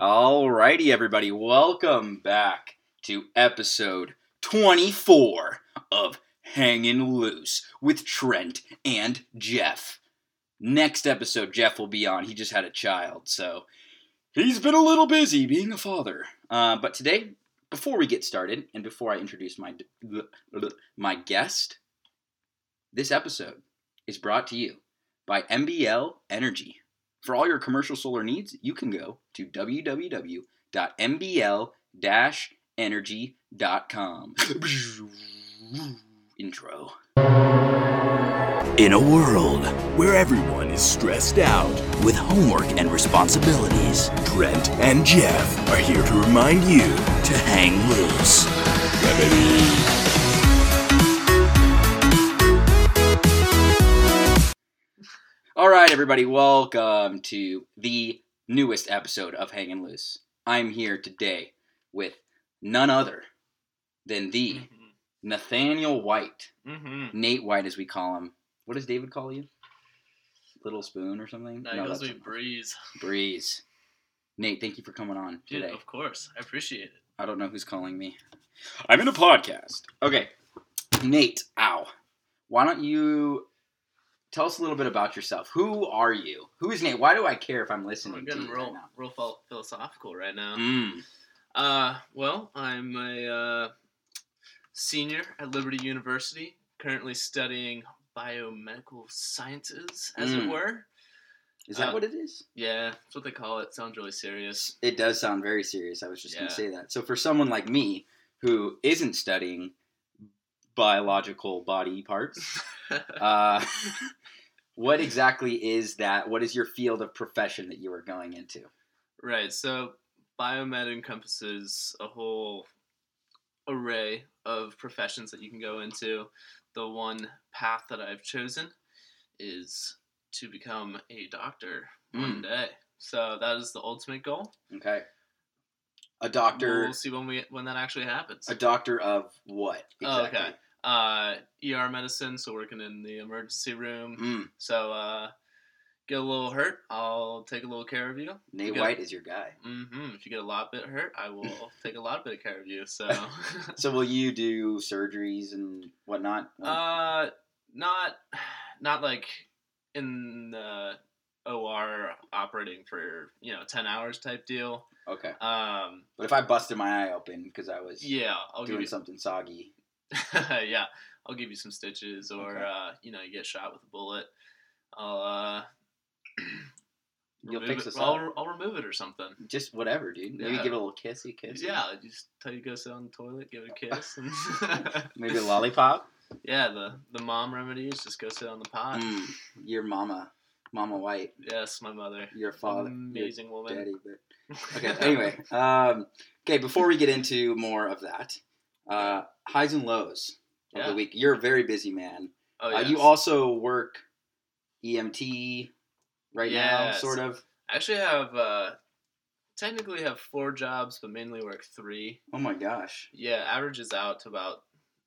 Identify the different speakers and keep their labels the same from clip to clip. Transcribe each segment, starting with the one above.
Speaker 1: Alrighty, everybody, welcome back to episode 24 of Hanging Loose with Trent and Jeff. Next episode, Jeff will be on. He just had a child, so he's been a little busy being a father. Uh, but today, before we get started, and before I introduce my my guest, this episode is brought to you by MBL Energy. For all your commercial solar needs, you can go to www.mbl-energy.com. Intro.
Speaker 2: In a world where everyone is stressed out with homework and responsibilities, Trent and Jeff are here to remind you to hang loose.
Speaker 1: All right, everybody, welcome to the newest episode of Hanging Loose. I'm here today with none other than the Nathaniel White,
Speaker 3: Mm-hmm.
Speaker 1: Nate White, as we call him. What does David call you? Little Spoon or something?
Speaker 3: Now he calls me Breeze.
Speaker 1: Breeze. Nate, thank you for coming on
Speaker 3: Dude,
Speaker 1: today.
Speaker 3: of course. I appreciate it.
Speaker 1: I don't know who's calling me. I'm in a podcast. Okay. Nate, ow. Why don't you tell us a little bit about yourself? Who are you? Who is Nate? Why do I care if I'm listening to
Speaker 3: getting
Speaker 1: you
Speaker 3: real,
Speaker 1: right now?
Speaker 3: real philosophical right now.
Speaker 1: Mm.
Speaker 3: Uh, well, I'm a uh, senior at Liberty University, currently studying biomedical sciences, as
Speaker 1: Mm.
Speaker 3: it were.
Speaker 1: Is that
Speaker 3: Uh,
Speaker 1: what it is?
Speaker 3: Yeah, that's what they call it. Sounds really serious.
Speaker 1: It does sound very serious. I was just going to say that. So for someone like me who isn't studying biological body parts, uh, what exactly is that? What is your field of profession that you are going into?
Speaker 3: Right. So biomed encompasses a whole array of professions that you can go into. The one path that I've chosen is to become a doctor one day. So that is the ultimate goal.
Speaker 1: Okay. A doctor.
Speaker 3: We'll see when we when that actually happens.
Speaker 1: A doctor of what?
Speaker 3: Oh,
Speaker 1: Exactly?
Speaker 3: okay. Uh, ER medicine, so working in the emergency room.
Speaker 1: Mm,
Speaker 3: So uh, get a little hurt, I'll take a little care of you.
Speaker 1: Nate
Speaker 3: Okay.
Speaker 1: White is your guy.
Speaker 3: hmm If you get a lot bit hurt, I will take a lot bit of care of you. So,
Speaker 1: So will you do surgeries and whatnot?
Speaker 3: uh, not not like in the OR operating for you know ten hours type deal.
Speaker 1: okay.
Speaker 3: Um,
Speaker 1: But if I busted my eye open because I was
Speaker 3: yeah, I'll
Speaker 1: doing
Speaker 3: you
Speaker 1: something soggy,
Speaker 3: yeah, I'll give you some stitches, or
Speaker 1: Okay.
Speaker 3: uh, you know, you get shot with a bullet. I'll uh,
Speaker 1: You'll
Speaker 3: remove
Speaker 1: fix
Speaker 3: it-
Speaker 1: us
Speaker 3: I'll,
Speaker 1: up.
Speaker 3: I'll remove it or something.
Speaker 1: just whatever, dude. Maybe
Speaker 3: Yeah.
Speaker 1: give it a little kissy kiss.
Speaker 3: Yeah, just tell you to go sit on the toilet, give it a kiss, and
Speaker 1: Maybe a lollipop.
Speaker 3: yeah, the the mom remedies just go sit on the pot.
Speaker 1: Mm, your mama, Mama White.
Speaker 3: Yes, my mother,
Speaker 1: Your father. your
Speaker 3: amazing woman.
Speaker 1: Daddy, but okay. Anyway, um, okay. Before we get into more of that, uh, highs and lows of the week. You're a very busy man.
Speaker 3: oh,
Speaker 1: Uh, you also work EMT right now,
Speaker 3: Yes.
Speaker 1: sort of.
Speaker 3: I actually have uh, technically have four jobs, but mainly work three.
Speaker 1: Oh my gosh!
Speaker 3: Yeah, averages out to about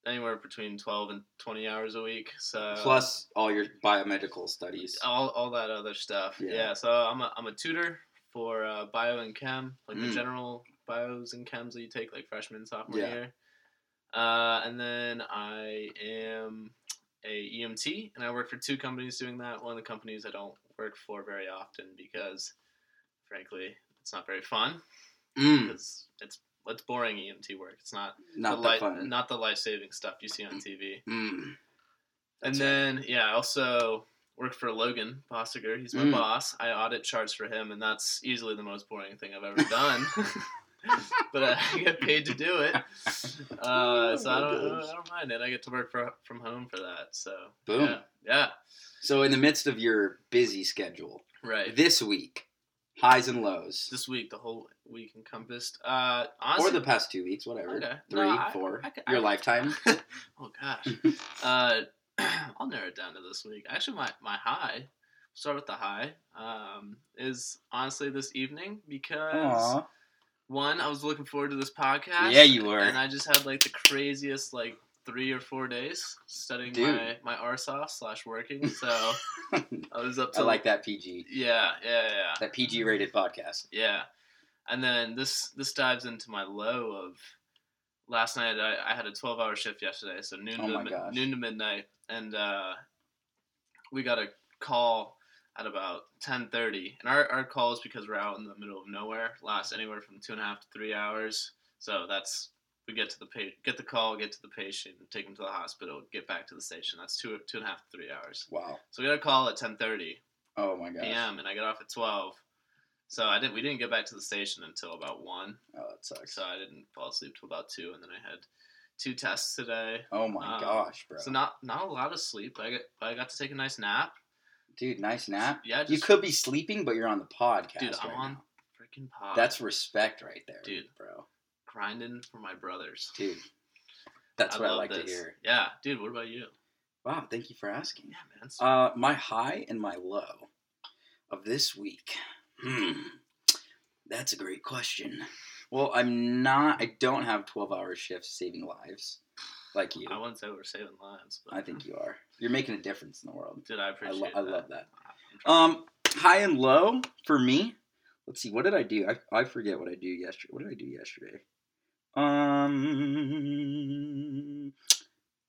Speaker 3: anywhere between twelve and twenty hours a week. So
Speaker 1: Plus all your biomedical studies.
Speaker 3: all, all that other stuff.
Speaker 1: Yeah.
Speaker 3: Yeah. so I'm a, I'm a tutor for uh, bio and chem, like
Speaker 1: Mm.
Speaker 3: the general bios and chems that you take like freshman sophomore
Speaker 1: Yeah.
Speaker 3: year. Uh, and then I am a EMT, and I work for two companies doing that. One of the companies I don't work for very often because, frankly, it's not very fun
Speaker 1: Mm,
Speaker 3: because it's it's boring EMT work. It's not
Speaker 1: not
Speaker 3: the
Speaker 1: that
Speaker 3: li-
Speaker 1: fun.
Speaker 3: not the life saving stuff you see on TV.
Speaker 1: Mm,
Speaker 3: And then yeah, I also work for Logan Bossiger. He's my
Speaker 1: Mm.
Speaker 3: boss. I audit charts for him, and that's easily the most boring thing I've ever done. but I get paid to do it, uh, so I don't, I don't, I don't mind it. I get to work for, from home for that. So
Speaker 1: Boom.
Speaker 3: yeah, yeah,
Speaker 1: So in the midst of your busy schedule,
Speaker 3: right.
Speaker 1: this week, highs and lows,
Speaker 3: This week, the whole week encompassed. Uh,
Speaker 1: or the past two weeks, whatever,
Speaker 3: Okay.
Speaker 1: three,
Speaker 3: No, I-
Speaker 1: four,
Speaker 3: I could-
Speaker 1: your
Speaker 3: I-
Speaker 1: lifetime.
Speaker 3: oh gosh. uh, I'll narrow it down to this week. Actually, my, my high, start with the high, um, is honestly this evening because
Speaker 1: Aw.
Speaker 3: One, I was looking forward to this podcast.
Speaker 1: Yeah, you were.
Speaker 3: And I just had like the craziest like three or four days studying
Speaker 1: Dude.
Speaker 3: my my RSOF slash working. So I was up
Speaker 1: I
Speaker 3: to
Speaker 1: like that PG,
Speaker 3: Yeah, yeah, yeah,
Speaker 1: that PG rated podcast.
Speaker 3: yeah. And then this this dives into my low of last night. I, I had a twelve hour shift yesterday, so noon
Speaker 1: Oh
Speaker 3: to
Speaker 1: my
Speaker 3: mi-
Speaker 1: gosh.
Speaker 3: noon to midnight, and uh, we got a call at about ten thirty. And our our call is because we're out in the middle of nowhere. Lasts anywhere from two and a half to three hours. So that's we get to the pa- get the call, get to the patient, take him to the hospital, get back to the station. That's two two and a half to three hours.
Speaker 1: Wow.
Speaker 3: So we got a call at 10.30
Speaker 1: oh my gosh.
Speaker 3: p.m. and I got off at twelve. So I didn't. We didn't get back to the station until about one.
Speaker 1: Oh, that sucks.
Speaker 3: So I didn't fall asleep till about two, and then I had two tests today.
Speaker 1: Oh my
Speaker 3: Um,
Speaker 1: gosh, bro.
Speaker 3: So not not a lot of sleep. I got I got to take a nice nap.
Speaker 1: Dude, nice nap.
Speaker 3: Yeah,
Speaker 1: you could be sleeping, but you're on the podcast.
Speaker 3: dude. I'm
Speaker 1: right
Speaker 3: on
Speaker 1: now.
Speaker 3: freaking pod.
Speaker 1: That's respect right there,
Speaker 3: Dude.
Speaker 1: bro.
Speaker 3: grinding for my brothers.
Speaker 1: Dude, that's what I like to hear.
Speaker 3: Yeah, dude. What about you?
Speaker 1: Wow, thank you for asking.
Speaker 3: Yeah, man.
Speaker 1: Uh, my high and my low of this week. Hmm, that's a great question. Well, I'm not. I don't have 12 hour shifts saving lives like you.
Speaker 3: I wouldn't say we're saving lives, but
Speaker 1: I think you are. You're making a difference in the world.
Speaker 3: Dude, I
Speaker 1: I,
Speaker 3: appreciate
Speaker 1: lo-
Speaker 3: that.
Speaker 1: I love that. Um, high and low for me. Let's see. What did I do? I, I forget what I do yesterday. What did I do yesterday? Um,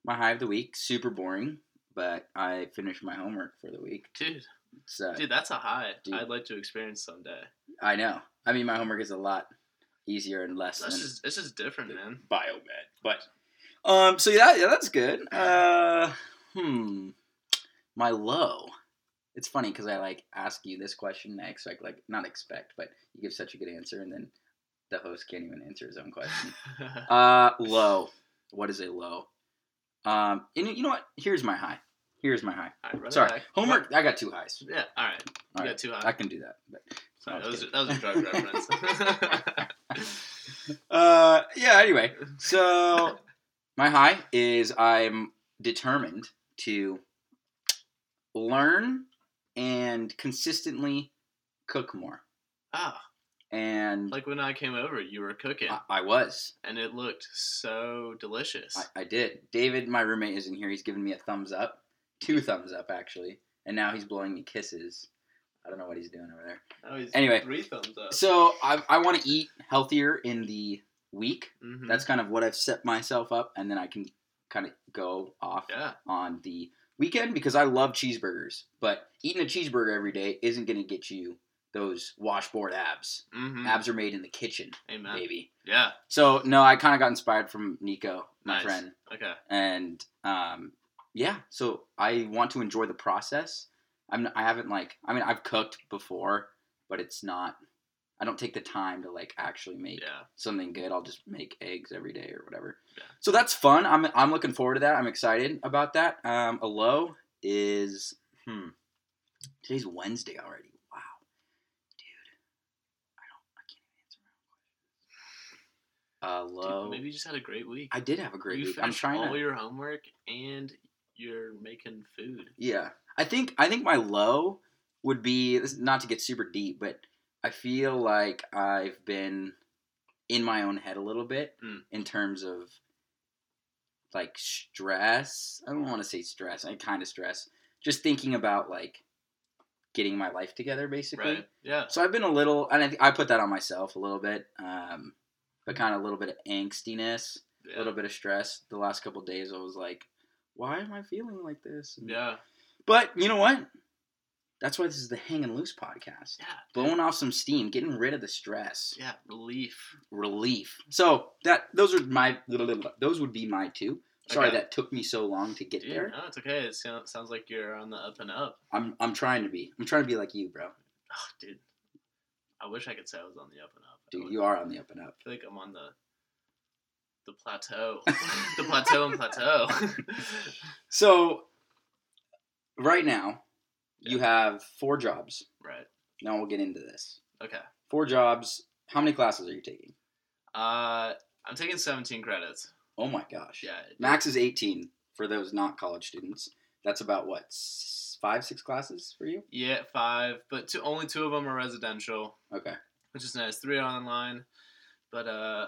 Speaker 1: my high of the week. Super boring, but I finished my homework for the week.
Speaker 3: dude,
Speaker 1: uh,
Speaker 3: dude, that's a high.
Speaker 1: Dude.
Speaker 3: I'd like to experience someday.
Speaker 1: I know. I mean, my homework is a lot easier and less
Speaker 3: That's
Speaker 1: than
Speaker 3: just it's just different, man.
Speaker 1: biomed. But um, so yeah, yeah, that's good. Uh, hmm, my low. It's funny because I like ask you this question, and I expect like not expect, but you give such a good answer, and then the host can't even answer his own question. uh, low. What is a low? Um, and you know what? Here's my high. Here's my high.
Speaker 3: Alright, run
Speaker 1: Sorry, homework. I got two highs.
Speaker 3: Yeah, all right. You
Speaker 1: All
Speaker 3: got
Speaker 1: right,
Speaker 3: too
Speaker 1: I can do that. But
Speaker 3: Sorry, that was
Speaker 1: kidding.
Speaker 3: that was a drug reference.
Speaker 1: uh, yeah. Anyway, so my high is I'm determined to learn and consistently cook more.
Speaker 3: ah,
Speaker 1: And
Speaker 3: like when I came over, you were cooking,
Speaker 1: I, I was.
Speaker 3: and it looked so delicious.
Speaker 1: I, I did. David, my roommate, isn't here. He's giving me a thumbs up, two thumbs up actually, and now he's blowing me kisses. I don't know what he's doing over there.
Speaker 3: Oh, he's
Speaker 1: Anyway,
Speaker 3: three thumbs up.
Speaker 1: So I, I want to eat healthier in the week.
Speaker 3: Mhm.
Speaker 1: That's kind of what I've set myself up, and then I can kind of go off
Speaker 3: yeah,
Speaker 1: on the weekend because I love cheeseburgers. But eating a cheeseburger every day isn't going to get you those washboard abs.
Speaker 3: mm-hmm.
Speaker 1: Abs are made in the kitchen,
Speaker 3: Amen.
Speaker 1: baby.
Speaker 3: Yeah.
Speaker 1: So no, I kind of got inspired from Nico, my
Speaker 3: Nice.
Speaker 1: friend,
Speaker 3: Okay.
Speaker 1: and um, yeah. So I want to enjoy the process. I'm I haven't like I mean I've cooked before, but it's not. I don't take the time to like actually make
Speaker 3: Yeah.
Speaker 1: something good. I'll just make eggs every day or whatever.
Speaker 3: Yeah.
Speaker 1: So that's fun. I'm I'm looking forward to that. I'm excited about that. Um, a low is hmm. Today's Wednesday already. Wow, dude. I don't. I can't answer my own question. Uh,
Speaker 3: Dude,
Speaker 1: low.
Speaker 3: maybe you just had a great week.
Speaker 1: I did have a great
Speaker 3: you
Speaker 1: week. I'm trying
Speaker 3: all
Speaker 1: to.
Speaker 3: your homework and you're making food.
Speaker 1: Yeah, I think I think my low would be not to get super deep, but I feel like I've been in my own head a little bit
Speaker 3: Mm.
Speaker 1: in terms of like stress. I don't want to say stress. I kind of stress. Just thinking about like getting my life together, basically.
Speaker 3: Right. Yeah.
Speaker 1: So I've been a little, and I, I put that on myself a little bit, um, but kind of a little bit of angstiness,
Speaker 3: Yeah.
Speaker 1: a little bit of stress. The last couple days, I was like, "Why am I feeling like this?" And-
Speaker 3: Yeah.
Speaker 1: but you know what? That's why this is the Hanging Loose podcast.
Speaker 3: Yeah.
Speaker 1: Blowing off some steam, getting rid of the stress,
Speaker 3: Yeah. Relief.
Speaker 1: relief. So that those are my little those would be my two. Sorry
Speaker 3: Okay.
Speaker 1: that took me so long to get
Speaker 3: Dude,
Speaker 1: there.
Speaker 3: no, it's okay. It sounds, sounds like you're on the up and up.
Speaker 1: I'm I'm trying to be. I'm trying to be like you, bro.
Speaker 3: Oh, dude. I wish I could say I was on the up and up.
Speaker 1: Dude, you are on the up and up.
Speaker 3: I feel like I'm on the the plateau. the plateau and plateau.
Speaker 1: So right now, you have four jobs.
Speaker 3: right.
Speaker 1: Now we'll get into this.
Speaker 3: Okay.
Speaker 1: Four jobs. How many classes are you taking?
Speaker 3: Uh, I'm taking 17 credits.
Speaker 1: Oh my gosh.
Speaker 3: Yeah.
Speaker 1: Max is 18 for those not college students. That's about what five, six classes for you?
Speaker 3: Yeah, five, but two, only two of them are residential,
Speaker 1: Okay.
Speaker 3: which is nice. Three are online, but uh,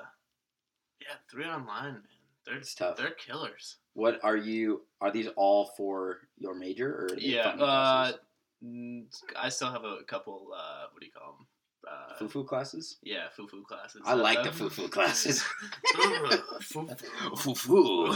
Speaker 3: yeah, three online, man. They're
Speaker 1: It's tough.
Speaker 3: they're killers.
Speaker 1: What are you? Are these all for your major or
Speaker 3: Yeah. Uh, I still have a couple. Uh, what do you call them? uh,
Speaker 1: Foo-foo classes.
Speaker 3: yeah, foo foo classes.
Speaker 1: I like the
Speaker 3: Um,
Speaker 1: foo-foo classes.
Speaker 3: Foo-foo.
Speaker 1: Foo-foo.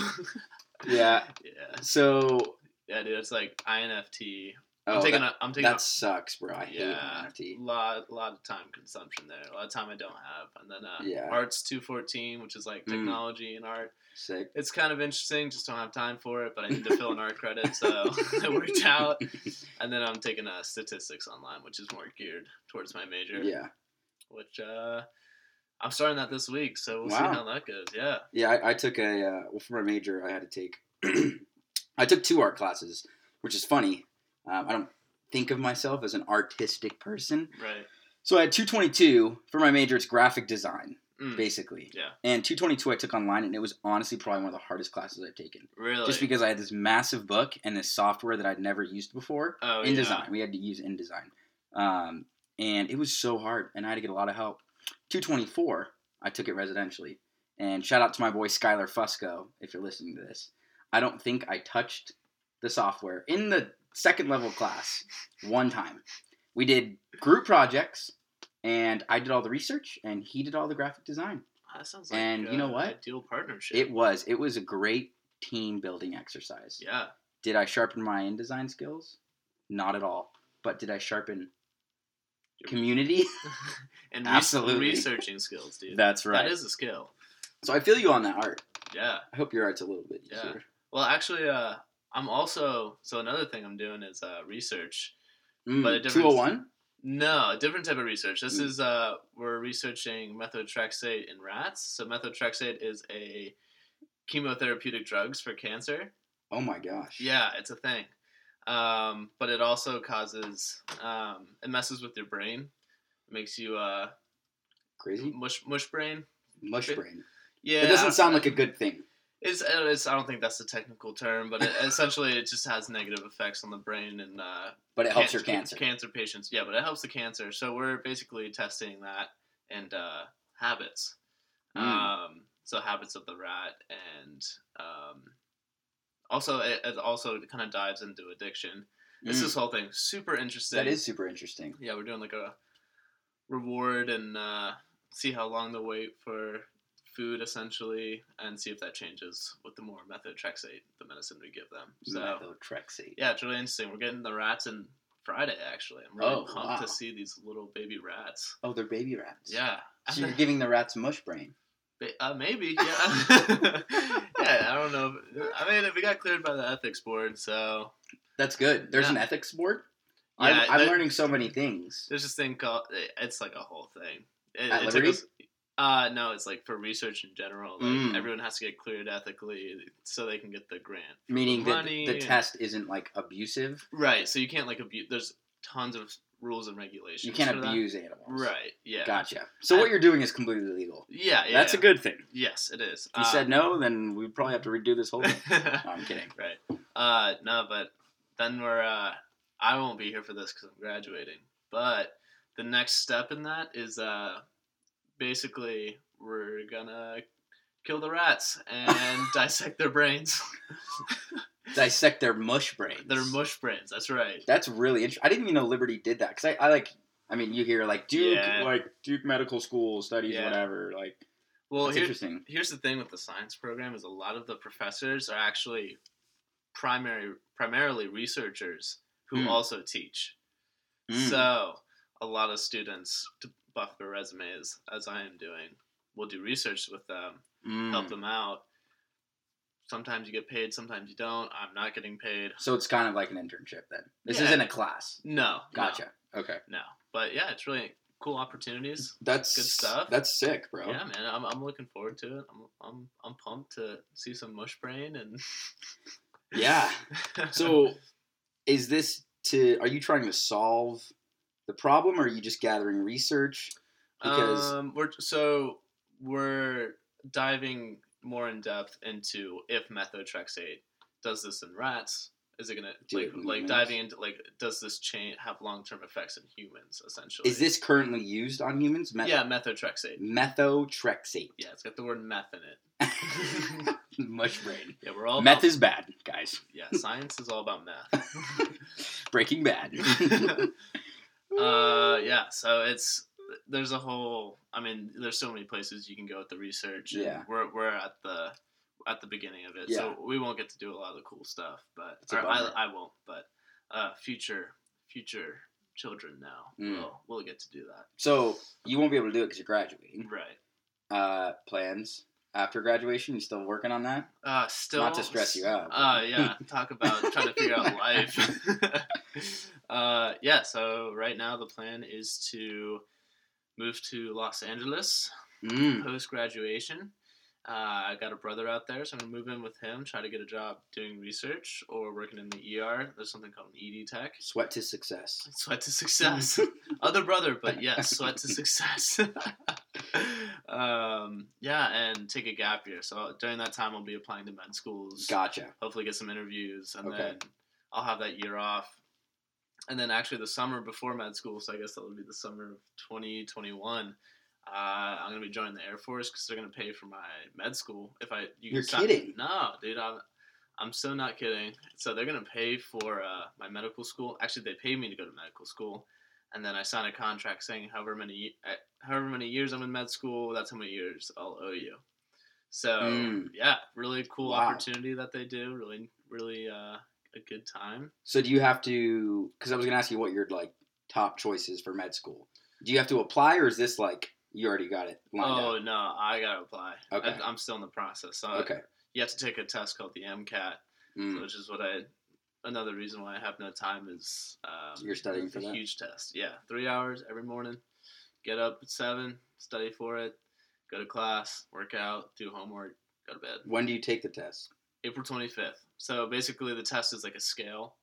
Speaker 1: Yeah.
Speaker 3: yeah,
Speaker 1: So.
Speaker 3: yeah, dude. It's like INFT.
Speaker 1: Oh,
Speaker 3: I'm taking
Speaker 1: that,
Speaker 3: a. I'm taking
Speaker 1: that
Speaker 3: a,
Speaker 1: sucks, bro. I hate
Speaker 3: yeah,
Speaker 1: NFT.
Speaker 3: lot a lot of time consumption there. A lot of time I don't have, and then uh,
Speaker 1: Yeah.
Speaker 3: Arts two fourteen, which is like
Speaker 1: Mm.
Speaker 3: technology and art.
Speaker 1: Sick.
Speaker 3: It's kind of interesting. Just don't have time for it, but I need to fill an art credit, so it worked out. And then I'm taking uh, statistics online, which is more geared towards my major.
Speaker 1: Yeah.
Speaker 3: Which uh, I'm starting that this week, so we'll
Speaker 1: Wow.
Speaker 3: see how that goes. Yeah.
Speaker 1: Yeah, I, I took a uh, well for my major. I had to take. I took two art classes, which is funny. Um, I don't think of myself as an artistic person,
Speaker 3: Right.
Speaker 1: so I had two twenty two for my major. It's graphic design,
Speaker 3: Mm,
Speaker 1: basically.
Speaker 3: Yeah.
Speaker 1: And two twenty two I took online, and it was honestly probably one of the hardest classes I've taken.
Speaker 3: Really.
Speaker 1: Just because I had this massive book and this software that I'd never used before.
Speaker 3: Oh, yeah.
Speaker 1: We had to use InDesign. Um, and it was so hard, and I had to get a lot of help. 224, I took it residentially. And shout out to my boy Skylar Fusco, if you're listening to this. I don't think I touched the software in the second level class one time. We did group projects, and I did all the research, and he did all the graphic design.
Speaker 3: That sounds like
Speaker 1: and you know what?
Speaker 3: Ideal partnership.
Speaker 1: It was. It was a great team building exercise.
Speaker 3: yeah.
Speaker 1: Did I sharpen my InDesign skills? Not at all. But did I sharpen community?
Speaker 3: and
Speaker 1: Absolutely.
Speaker 3: researching skills, dude.
Speaker 1: That's right.
Speaker 3: That is a skill.
Speaker 1: so I feel you on that art.
Speaker 3: Yeah.
Speaker 1: I hope your art's a little bit
Speaker 3: Yeah. Well, actually, uh, I'm also so another thing I'm doing is uh, research.
Speaker 1: Mm,
Speaker 3: But a different-
Speaker 1: 201?
Speaker 3: No, a different type of research. This
Speaker 1: Mm.
Speaker 3: is uh, we're researching methotrexate in rats. So methotrexate is a chemotherapeutic drugs for cancer.
Speaker 1: Oh my gosh.
Speaker 3: Yeah, it's a thing. Um, but it also causes um, it messes with your brain. It makes you uh,
Speaker 1: Crazy?
Speaker 3: mush mush brain.
Speaker 1: Mush brain.
Speaker 3: Yeah,
Speaker 1: It doesn't sound like a good thing.
Speaker 3: It's, it's I don't think that's the technical term, but it, essentially it just has negative effects on the brain and uh,
Speaker 1: But it helps
Speaker 3: can-
Speaker 1: your cancer.
Speaker 3: Cancer patients, yeah, but it helps the cancer. So we're basically testing that and uh, habits.
Speaker 1: Mm.
Speaker 3: Um, so habits of the rat, and um, also it, it also kind of dives into addiction. It's
Speaker 1: Mm.
Speaker 3: this whole thing super interesting.
Speaker 1: That is super interesting.
Speaker 3: yeah. We're doing like a reward and uh, see how long they wait for food essentially, and see if that changes with the more methotrexate, the medicine we give them. So
Speaker 1: Methotrexate.
Speaker 3: yeah, it's really interesting. We're getting the rats in Friday actually. I'm really
Speaker 1: Oh,
Speaker 3: pumped
Speaker 1: wow.
Speaker 3: to see these little baby rats.
Speaker 1: Oh, they're baby rats.
Speaker 3: Yeah.
Speaker 1: So you're giving the rats mush brain.
Speaker 3: Uh, maybe, yeah. yeah, I don't know. I mean, we got cleared by the ethics board, so
Speaker 1: That's good. There's an ethics board.
Speaker 3: Yeah,
Speaker 1: I'm, I'm learning so many things.
Speaker 3: there's this thing called. It's like a whole thing. It,
Speaker 1: At
Speaker 3: it
Speaker 1: Liberty?
Speaker 3: us- uh, no, it's like for research in general. Like
Speaker 1: Mm.
Speaker 3: everyone has to get cleared ethically so they can get the grant.
Speaker 1: Meaning that
Speaker 3: money
Speaker 1: the
Speaker 3: and-
Speaker 1: test isn't like abusive.
Speaker 3: Right. So you can't like abuse. There's tons of rules and regulations.
Speaker 1: You can't
Speaker 3: for that.
Speaker 1: abuse animals.
Speaker 3: Right. Yeah.
Speaker 1: Gotcha. So what you're doing is completely legal.
Speaker 3: Yeah. yeah
Speaker 1: That's
Speaker 3: yeah.
Speaker 1: a good thing.
Speaker 3: Yes, it is.
Speaker 1: If you said no, then we'd probably have to redo this whole thing. No, I'm kidding.
Speaker 3: right. Uh, no, but then we're. Uh, I won't be here for this because I'm graduating. But the next step in that is uh, basically we're gonna kill the rats and dissect their brains.
Speaker 1: Dissect their mush brains.
Speaker 3: Their mush brains. That's right.
Speaker 1: That's really interesting. I didn't even know Liberty did that because I, I like. I mean, you hear like Duke,
Speaker 3: Yeah.
Speaker 1: like Duke Medical School studies,
Speaker 3: Yeah.
Speaker 1: whatever. Like,
Speaker 3: Well, here,
Speaker 1: interesting.
Speaker 3: here's the thing with the science program is a lot of the professors are actually primary primarily researchers who
Speaker 1: Hmm.
Speaker 3: also teach.
Speaker 1: Mm.
Speaker 3: So a lot of students buff their resumes, as I am doing, We'll do research with them,
Speaker 1: Mm.
Speaker 3: help them out. Sometimes you get paid, sometimes you don't. I'm not getting paid.
Speaker 1: So it's kind of like an internship then. This
Speaker 3: Yeah.
Speaker 1: isn't a class.
Speaker 3: No,
Speaker 1: Gotcha. Okay.
Speaker 3: No, no. but yeah, it's really cool opportunities.
Speaker 1: That's
Speaker 3: Good stuff.
Speaker 1: That's sick, bro.
Speaker 3: Yeah, man, I'm, I'm looking forward to it. I'm, I'm I'm pumped to see some mush brain and
Speaker 1: Yeah. So, is this to? Are you trying to solve the problem, or are you just gathering research? Because
Speaker 3: um, we're so we're diving more in depth into if methotrexate does this in rats. Is it gonna like like diving into like does this chain have long term effects in humans essentially?
Speaker 1: is this currently used on humans? Meth-
Speaker 3: yeah methotrexate?
Speaker 1: Methotrexate.
Speaker 3: Yeah, it's got the word meth in it.
Speaker 1: Mush brain.
Speaker 3: Yeah, we're all
Speaker 1: Meth
Speaker 3: about,
Speaker 1: is bad, guys.
Speaker 3: yeah. Science is all about meth.
Speaker 1: Breaking Bad.
Speaker 3: uh, yeah. So it's there's a whole. I mean, there's so many places you can go with the research. and
Speaker 1: Yeah.
Speaker 3: we're we're at the at the beginning of it, so we won't get to do a lot of the cool stuff. But I. I won't. But uh, future future children now
Speaker 1: Mm.
Speaker 3: will will get to do that.
Speaker 1: So you won't be able to do it because you're graduating.
Speaker 3: Right.
Speaker 1: Uh, plans after graduation? You still working on that?
Speaker 3: Uh, still
Speaker 1: Not to stress you out,
Speaker 3: Uh, yeah. Talk about trying to figure out life. uh, yeah. So right now the plan is to move to Los Angeles
Speaker 1: Mm.
Speaker 3: post graduation. Uh, I got a brother out there, so I'm gonna move in with him. Try to get a job doing research or working in the ER. There's something called an ED tech.
Speaker 1: Sweat to success.
Speaker 3: Sweat to success. Other brother, but yes, sweat to success. um, yeah, and take a gap year. So during that time, I'll be applying to med schools.
Speaker 1: Gotcha.
Speaker 3: Hopefully, get some interviews, and
Speaker 1: Okay.
Speaker 3: then I'll have that year off. And then actually, the summer before med school, so I guess that would be the summer of 2021. Uh, I'm gonna be joining the Air Force because they're gonna pay for my med school. If I, you sign-
Speaker 1: kidding.
Speaker 3: No, dude, I'm, I'm so not kidding. So they're gonna pay for uh, my medical school. Actually, they pay me to go to medical school, and then I sign a contract saying however many, uh, however many years I'm in med school, that's how many years I'll owe you. So
Speaker 1: Mm.
Speaker 3: yeah, really cool
Speaker 1: Wow.
Speaker 3: opportunity that they do. Really, really uh, a good time.
Speaker 1: So do you have to? Because I was gonna ask you what your like top choices for med school. Do you have to apply, or is this like you already got it lined
Speaker 3: Oh
Speaker 1: up?
Speaker 3: no, I gotta apply.
Speaker 1: Okay.
Speaker 3: I, I'm still in the process. So
Speaker 1: Okay.
Speaker 3: you have to take a test called the MCAT,
Speaker 1: Mm.
Speaker 3: which is what I. Another reason why I have no time is um,
Speaker 1: You're studying for
Speaker 3: a
Speaker 1: that?
Speaker 3: huge test. Yeah, three hours every morning. Get up at seven, study for it, go to class, work out, do homework, go to bed.
Speaker 1: When do you take the test?
Speaker 3: April 25th. So basically, the test is like a scale,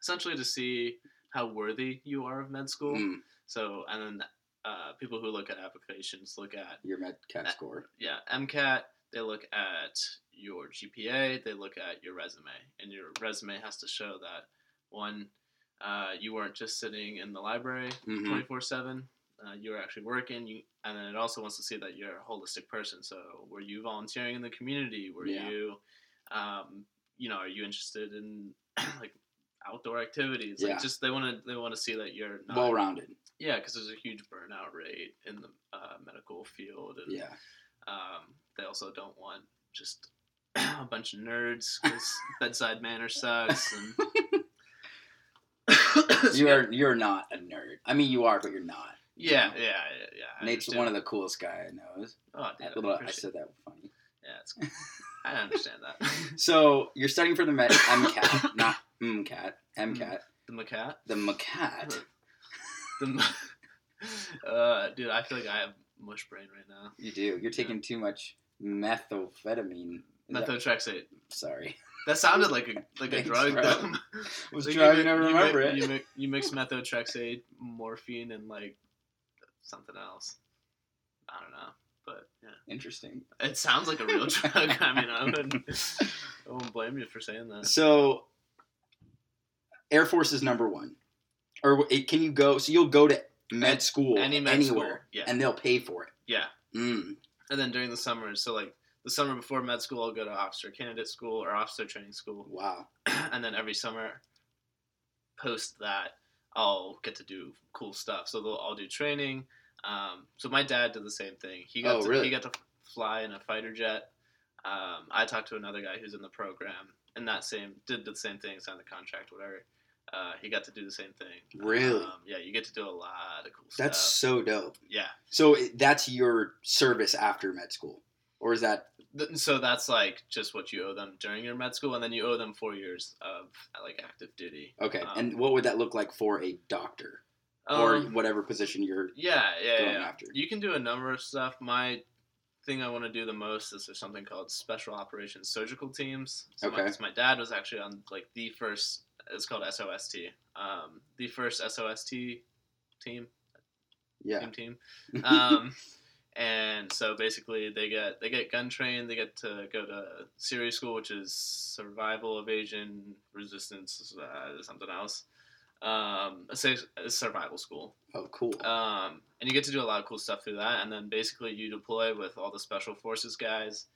Speaker 3: essentially to see how worthy you are of med school.
Speaker 1: Mm.
Speaker 3: So, and then uh, people who look at applications look at
Speaker 1: Your med cat
Speaker 3: Uh,
Speaker 1: score.
Speaker 3: yeah, MCAT, they look at your GPA, they look at your resume, and your resume has to show that one, uh, you weren't just sitting in the library
Speaker 1: Mhm.
Speaker 3: 24 seven. Uh, you were actually working, you, and then it also wants to see that you're a holistic person. So, were you volunteering in the community? Were
Speaker 1: Yeah.
Speaker 3: you, um, you know, are you interested in like outdoor activities?
Speaker 1: Yeah.
Speaker 3: Like, just they want to they want to see that you're
Speaker 1: Well rounded.
Speaker 3: yeah, because there's a huge burnout rate in the uh, medical field, and
Speaker 1: Yeah.
Speaker 3: um, they also don't want just a bunch of nerds because bedside manner sucks. And
Speaker 1: You are you're not a nerd. I mean, you are, but you're not.
Speaker 3: yeah, yeah, yeah. yeah I
Speaker 1: Nate's
Speaker 3: understand.
Speaker 1: one of the coolest guy I know.
Speaker 3: Oh, dude, I,
Speaker 1: Little- I said that funny.
Speaker 3: Yeah, it's, I understand that.
Speaker 1: So you're studying for the MCAT, not MCAT,
Speaker 3: Mm.
Speaker 1: MCAT,
Speaker 3: the MCAT.
Speaker 1: the MCAT.
Speaker 3: The m- uh, dude, I feel like I have mush brain right now.
Speaker 1: You do. You're taking too much methamphetamine.
Speaker 3: Methotrexate.
Speaker 1: sorry.
Speaker 3: That sounded like a like a
Speaker 1: Thanks,
Speaker 3: drug.
Speaker 1: bro.
Speaker 3: though.
Speaker 1: was
Speaker 3: Like,
Speaker 1: trying
Speaker 3: you
Speaker 1: to
Speaker 3: mi- you
Speaker 1: remember it.
Speaker 3: You mix, you mix methotrexate, morphine, and like something else. I don't know, but yeah,
Speaker 1: Interesting.
Speaker 3: it sounds like a real drug. I mean, I wouldn't, I won't blame you for saying that.
Speaker 1: So, Air Force is number one, or it, can you go? So you'll go to med school
Speaker 3: any med
Speaker 1: anywhere,
Speaker 3: school, yeah.
Speaker 1: and they'll pay for it.
Speaker 3: Yeah,
Speaker 1: Mm.
Speaker 3: and then during the summers, so like the summer before med school, I'll go to officer candidate school or officer training school,
Speaker 1: Wow.
Speaker 3: and then every summer, post that, I'll get to do cool stuff. So they'll, I'll do training. Um, so my dad did the same thing. He got
Speaker 1: Oh,
Speaker 3: to,
Speaker 1: really?
Speaker 3: he got to fly in a fighter jet. Um, I talked to another guy who's in the program, and that same did the same thing, signed the contract, whatever. Uh, he got to do the same thing.
Speaker 1: Really?
Speaker 3: Um, yeah, you get to do a lot of cool
Speaker 1: That's
Speaker 3: stuff.
Speaker 1: That's so dope.
Speaker 3: Yeah.
Speaker 1: So that's your service after med school, or is that
Speaker 3: Th- So that's like just what you owe them during your med school, and then you owe them four years of like active duty.
Speaker 1: okay?
Speaker 3: Um,
Speaker 1: and what would that look like for a doctor, or
Speaker 3: Um,
Speaker 1: whatever position you're?
Speaker 3: Yeah, yeah,
Speaker 1: going
Speaker 3: yeah.
Speaker 1: after.
Speaker 3: You can do a number of stuff. My thing I want to do the most is there's something called special operations surgical teams. So my,
Speaker 1: Okay.
Speaker 3: so my dad was actually on like the first. It's called SOST. Um, the first SOST team.
Speaker 1: Yeah.
Speaker 3: Team team. Um, and so basically they get they get gun trained. They get to go to SERE school, which is survival, evasion, resistance, uh, something else. Um, a, survival school.
Speaker 1: Oh, cool.
Speaker 3: Um, and you get to do a lot of cool stuff through that. And then basically you deploy with all the special forces guys,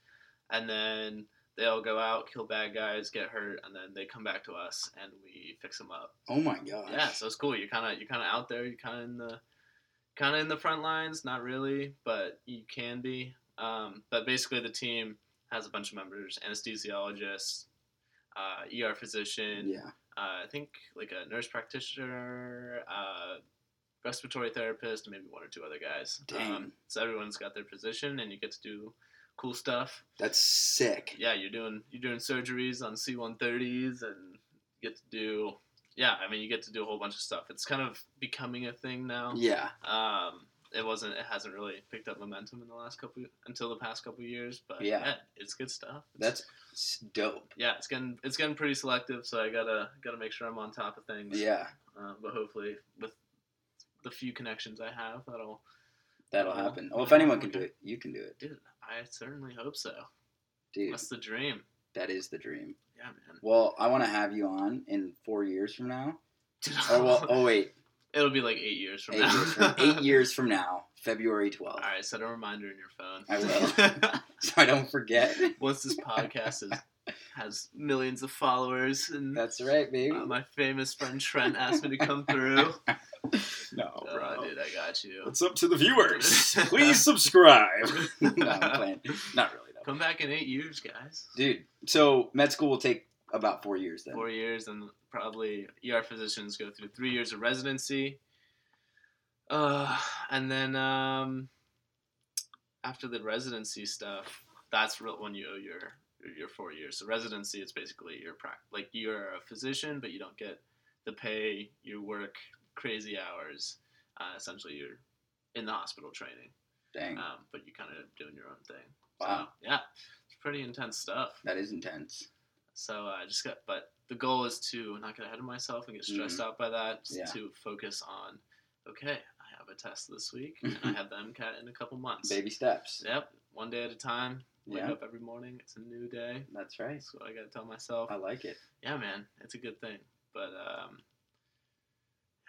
Speaker 3: and then they all go out, kill bad guys, get hurt, and then they come back to us and we fix them up.
Speaker 1: oh my gosh.
Speaker 3: Yeah, so it's cool. You're kind of you're kind of out there. You're kind of in the kind of in the front lines, not really, but you can be. Um, but basically, the team has a bunch of members: anesthesiologists, uh, ER physician,
Speaker 1: Yeah.
Speaker 3: uh, I think like a nurse practitioner, uh, respiratory therapist, and maybe one or two other guys. Um, so everyone's got their position, and you get to do cool stuff.
Speaker 1: That's sick.
Speaker 3: Yeah, you're doing you're doing surgeries on C-130s, and you get to do yeah. I mean, you get to do a whole bunch of stuff. It's kind of becoming a thing now.
Speaker 1: Yeah.
Speaker 3: Um, it wasn't. It hasn't really picked up momentum in the last couple until the past couple years. But
Speaker 1: Yeah.
Speaker 3: yeah, it's good stuff. It's-
Speaker 1: That's dope.
Speaker 3: yeah, it's getting it's getting pretty selective. So I gotta gotta make sure I'm on top of things.
Speaker 1: Yeah.
Speaker 3: Uh, but hopefully, with the few connections I have, that'll.
Speaker 1: That'll
Speaker 3: Uh,
Speaker 1: happen. Well, if anyone can do it, you can do it,
Speaker 3: Dude, I certainly hope so.
Speaker 1: dude.
Speaker 3: That's the dream.
Speaker 1: That is the dream.
Speaker 3: Yeah, man.
Speaker 1: Well, I want to have you on in four years from now.
Speaker 3: Dude,
Speaker 1: Or well, oh wait,
Speaker 3: it'll be like eight years from
Speaker 1: eight
Speaker 3: now.
Speaker 1: years from eight years from now, February twelfth.
Speaker 3: All right, set a reminder in your phone.
Speaker 1: I will. So I don't forget.
Speaker 3: Once this podcast is, has millions of followers, and
Speaker 1: That's right, baby.
Speaker 3: uh, my famous friend Trent asked me to come through.
Speaker 1: no,
Speaker 3: Oh, dude, I got you.
Speaker 1: It's up to the viewers. Please subscribe. no, I'm playing. Not really though.
Speaker 3: Come back in eight years, guys.
Speaker 1: Dude, so med school will take about four years then.
Speaker 3: Four years, and probably ER physicians go through three years of residency. Uh, and then um, after the residency stuff, that's real when you owe your your four years. So residency is basically your prac like you're a physician, but you don't get the pay. You work crazy hours. Uh, essentially, you're in the hospital training,
Speaker 1: Dang,
Speaker 3: um, but you kind of doing your own thing.
Speaker 1: Wow,
Speaker 3: yeah, it's pretty intense stuff.
Speaker 1: that is intense.
Speaker 3: So uh, I just got, but the goal is to not get ahead of myself and get stressed out by that.
Speaker 1: Yeah.
Speaker 3: to focus on, okay, I have a test this week and I have the MCAT in a couple months.
Speaker 1: Baby steps.
Speaker 3: Yep, one day at a time. Wake
Speaker 1: Yeah,
Speaker 3: up every morning. It's a new day.
Speaker 1: that's right.
Speaker 3: That's what I got to tell myself.
Speaker 1: I like it.
Speaker 3: Yeah, man, it's a good thing. But um,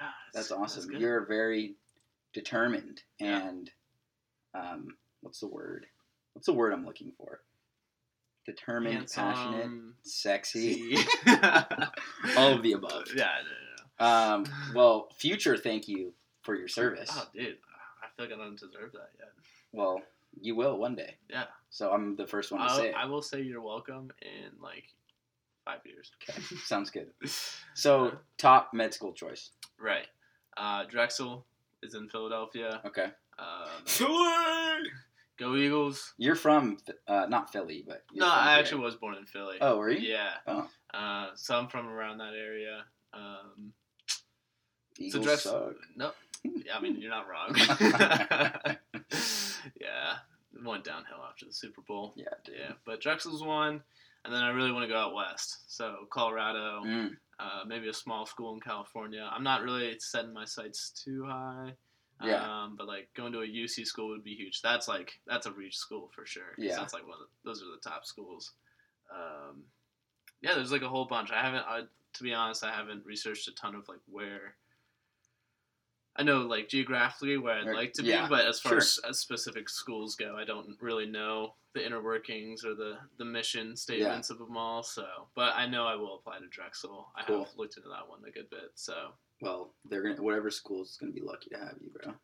Speaker 3: yeah,
Speaker 1: That's awesome.
Speaker 3: good.
Speaker 1: You're very determined
Speaker 3: Yeah.
Speaker 1: and um, what's the word? What's the word I'm looking for? Determined, passionate, sexy, all of the above.
Speaker 3: Yeah, no, no, no.
Speaker 1: Um, well, future, thank you for your service.
Speaker 3: Oh, dude, I feel like I don't deserve that yet.
Speaker 1: Well, you will one day.
Speaker 3: Yeah.
Speaker 1: So I'm the first one to
Speaker 3: I'll-
Speaker 1: say it.
Speaker 3: I will say you're welcome in like five years.
Speaker 1: Okay, sounds good. So top med school choice.
Speaker 3: right, uh, Drexel is in Philadelphia.
Speaker 1: Okay.
Speaker 3: Um, go Eagles!
Speaker 1: You're from uh, not Philly, but
Speaker 3: No, I actually was born in Philly.
Speaker 1: Oh, were you?
Speaker 3: Yeah.
Speaker 1: Oh.
Speaker 3: Uh, so I'm from around that area. Um,
Speaker 1: Eagles
Speaker 3: so Drex-
Speaker 1: suck.
Speaker 3: No, yeah, I mean you're not wrong. yeah, went downhill after the Super Bowl.
Speaker 1: Yeah, dude.
Speaker 3: Yeah, but Drexel's one, and then I really want to go out west. So Colorado,
Speaker 1: Mm,
Speaker 3: uh, maybe a small school in California. I'm not really setting my sights too high.
Speaker 1: Yeah.
Speaker 3: Um, but like going to a UC school would be huge. That's like that's a reach school for sure.
Speaker 1: Yeah.
Speaker 3: That's like one of the, those are the top schools. Um, yeah, there's like a whole bunch. I haven't. I, to be honest, I haven't researched a ton of like where. I know like geographically where I'd
Speaker 1: Or-
Speaker 3: like to
Speaker 1: yeah,
Speaker 3: be, but as far
Speaker 1: sure.
Speaker 3: as, as specific schools go, I don't really know the inner workings or the the mission statements of them all. So, but I know I will apply to Drexel. I
Speaker 1: Cool.
Speaker 3: have looked into that one a good bit. So,
Speaker 1: well, they're gonna whatever school's gonna be lucky to have you, bro.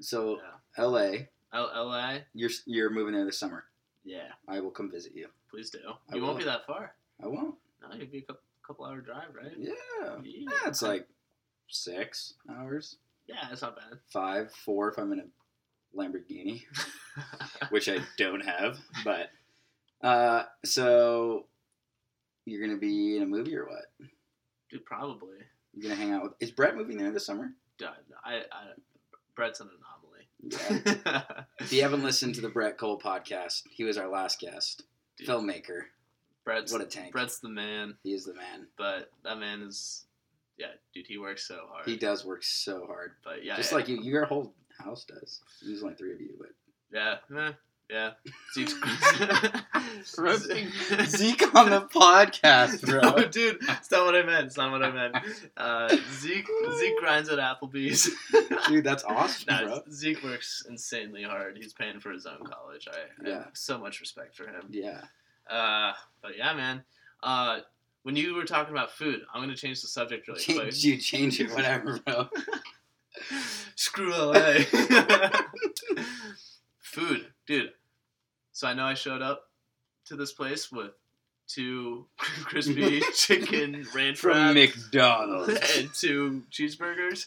Speaker 1: So
Speaker 3: yeah.
Speaker 1: L.A.
Speaker 3: L- L.A.
Speaker 1: You're you're moving there this summer.
Speaker 3: Yeah,
Speaker 1: I will come visit you.
Speaker 3: please do.
Speaker 1: I
Speaker 3: You won't be that far.
Speaker 1: I won't.
Speaker 3: No, you'd be a couple, couple hour drive, right?
Speaker 1: Yeah.
Speaker 3: Yeah.
Speaker 1: Yeah, it's like six hours,
Speaker 3: Yeah, it's not bad.
Speaker 1: five, four if I'm in a Lamborghini, which I don't have. But uh, so you're gonna be in a movie or what?
Speaker 3: Dude, probably.
Speaker 1: You're gonna hang out with? Is Brett moving there this summer?
Speaker 3: Dude, I, I, Brett's an anomaly.
Speaker 1: Yeah. if you haven't listened to the Brett Cole podcast, he was our last guest.
Speaker 3: Dude,
Speaker 1: Filmmaker.
Speaker 3: Brett's
Speaker 1: What a tank.
Speaker 3: Brett's the man,
Speaker 1: He is the man.
Speaker 3: but that man is, yeah, dude, he works so hard.
Speaker 1: He does work so hard.
Speaker 3: But yeah,
Speaker 1: Just
Speaker 3: yeah.
Speaker 1: like you, your whole house does. There's only three of you, but
Speaker 3: yeah, eh, yeah. Zeke's
Speaker 1: Roasting Zeke on the podcast,
Speaker 3: No, Oh, dude, it's not what I meant. It's not what I meant. Uh, Zeke Zeke grinds at Applebee's.
Speaker 1: Dude, that's awesome,
Speaker 3: Nah,
Speaker 1: bro.
Speaker 3: Zeke works insanely hard. He's paying for his own college. I, I
Speaker 1: Yeah.
Speaker 3: have so much respect for him.
Speaker 1: Yeah.
Speaker 3: Uh, but yeah, man. Uh, when you were talking about food, I'm gonna change the subject really quick.
Speaker 1: Change, you change it, whatever, bro.
Speaker 3: Screw LA. Food, dude. So I know I showed up to this place with two crispy chicken ranch
Speaker 1: From McDonald's.
Speaker 3: and two cheeseburgers.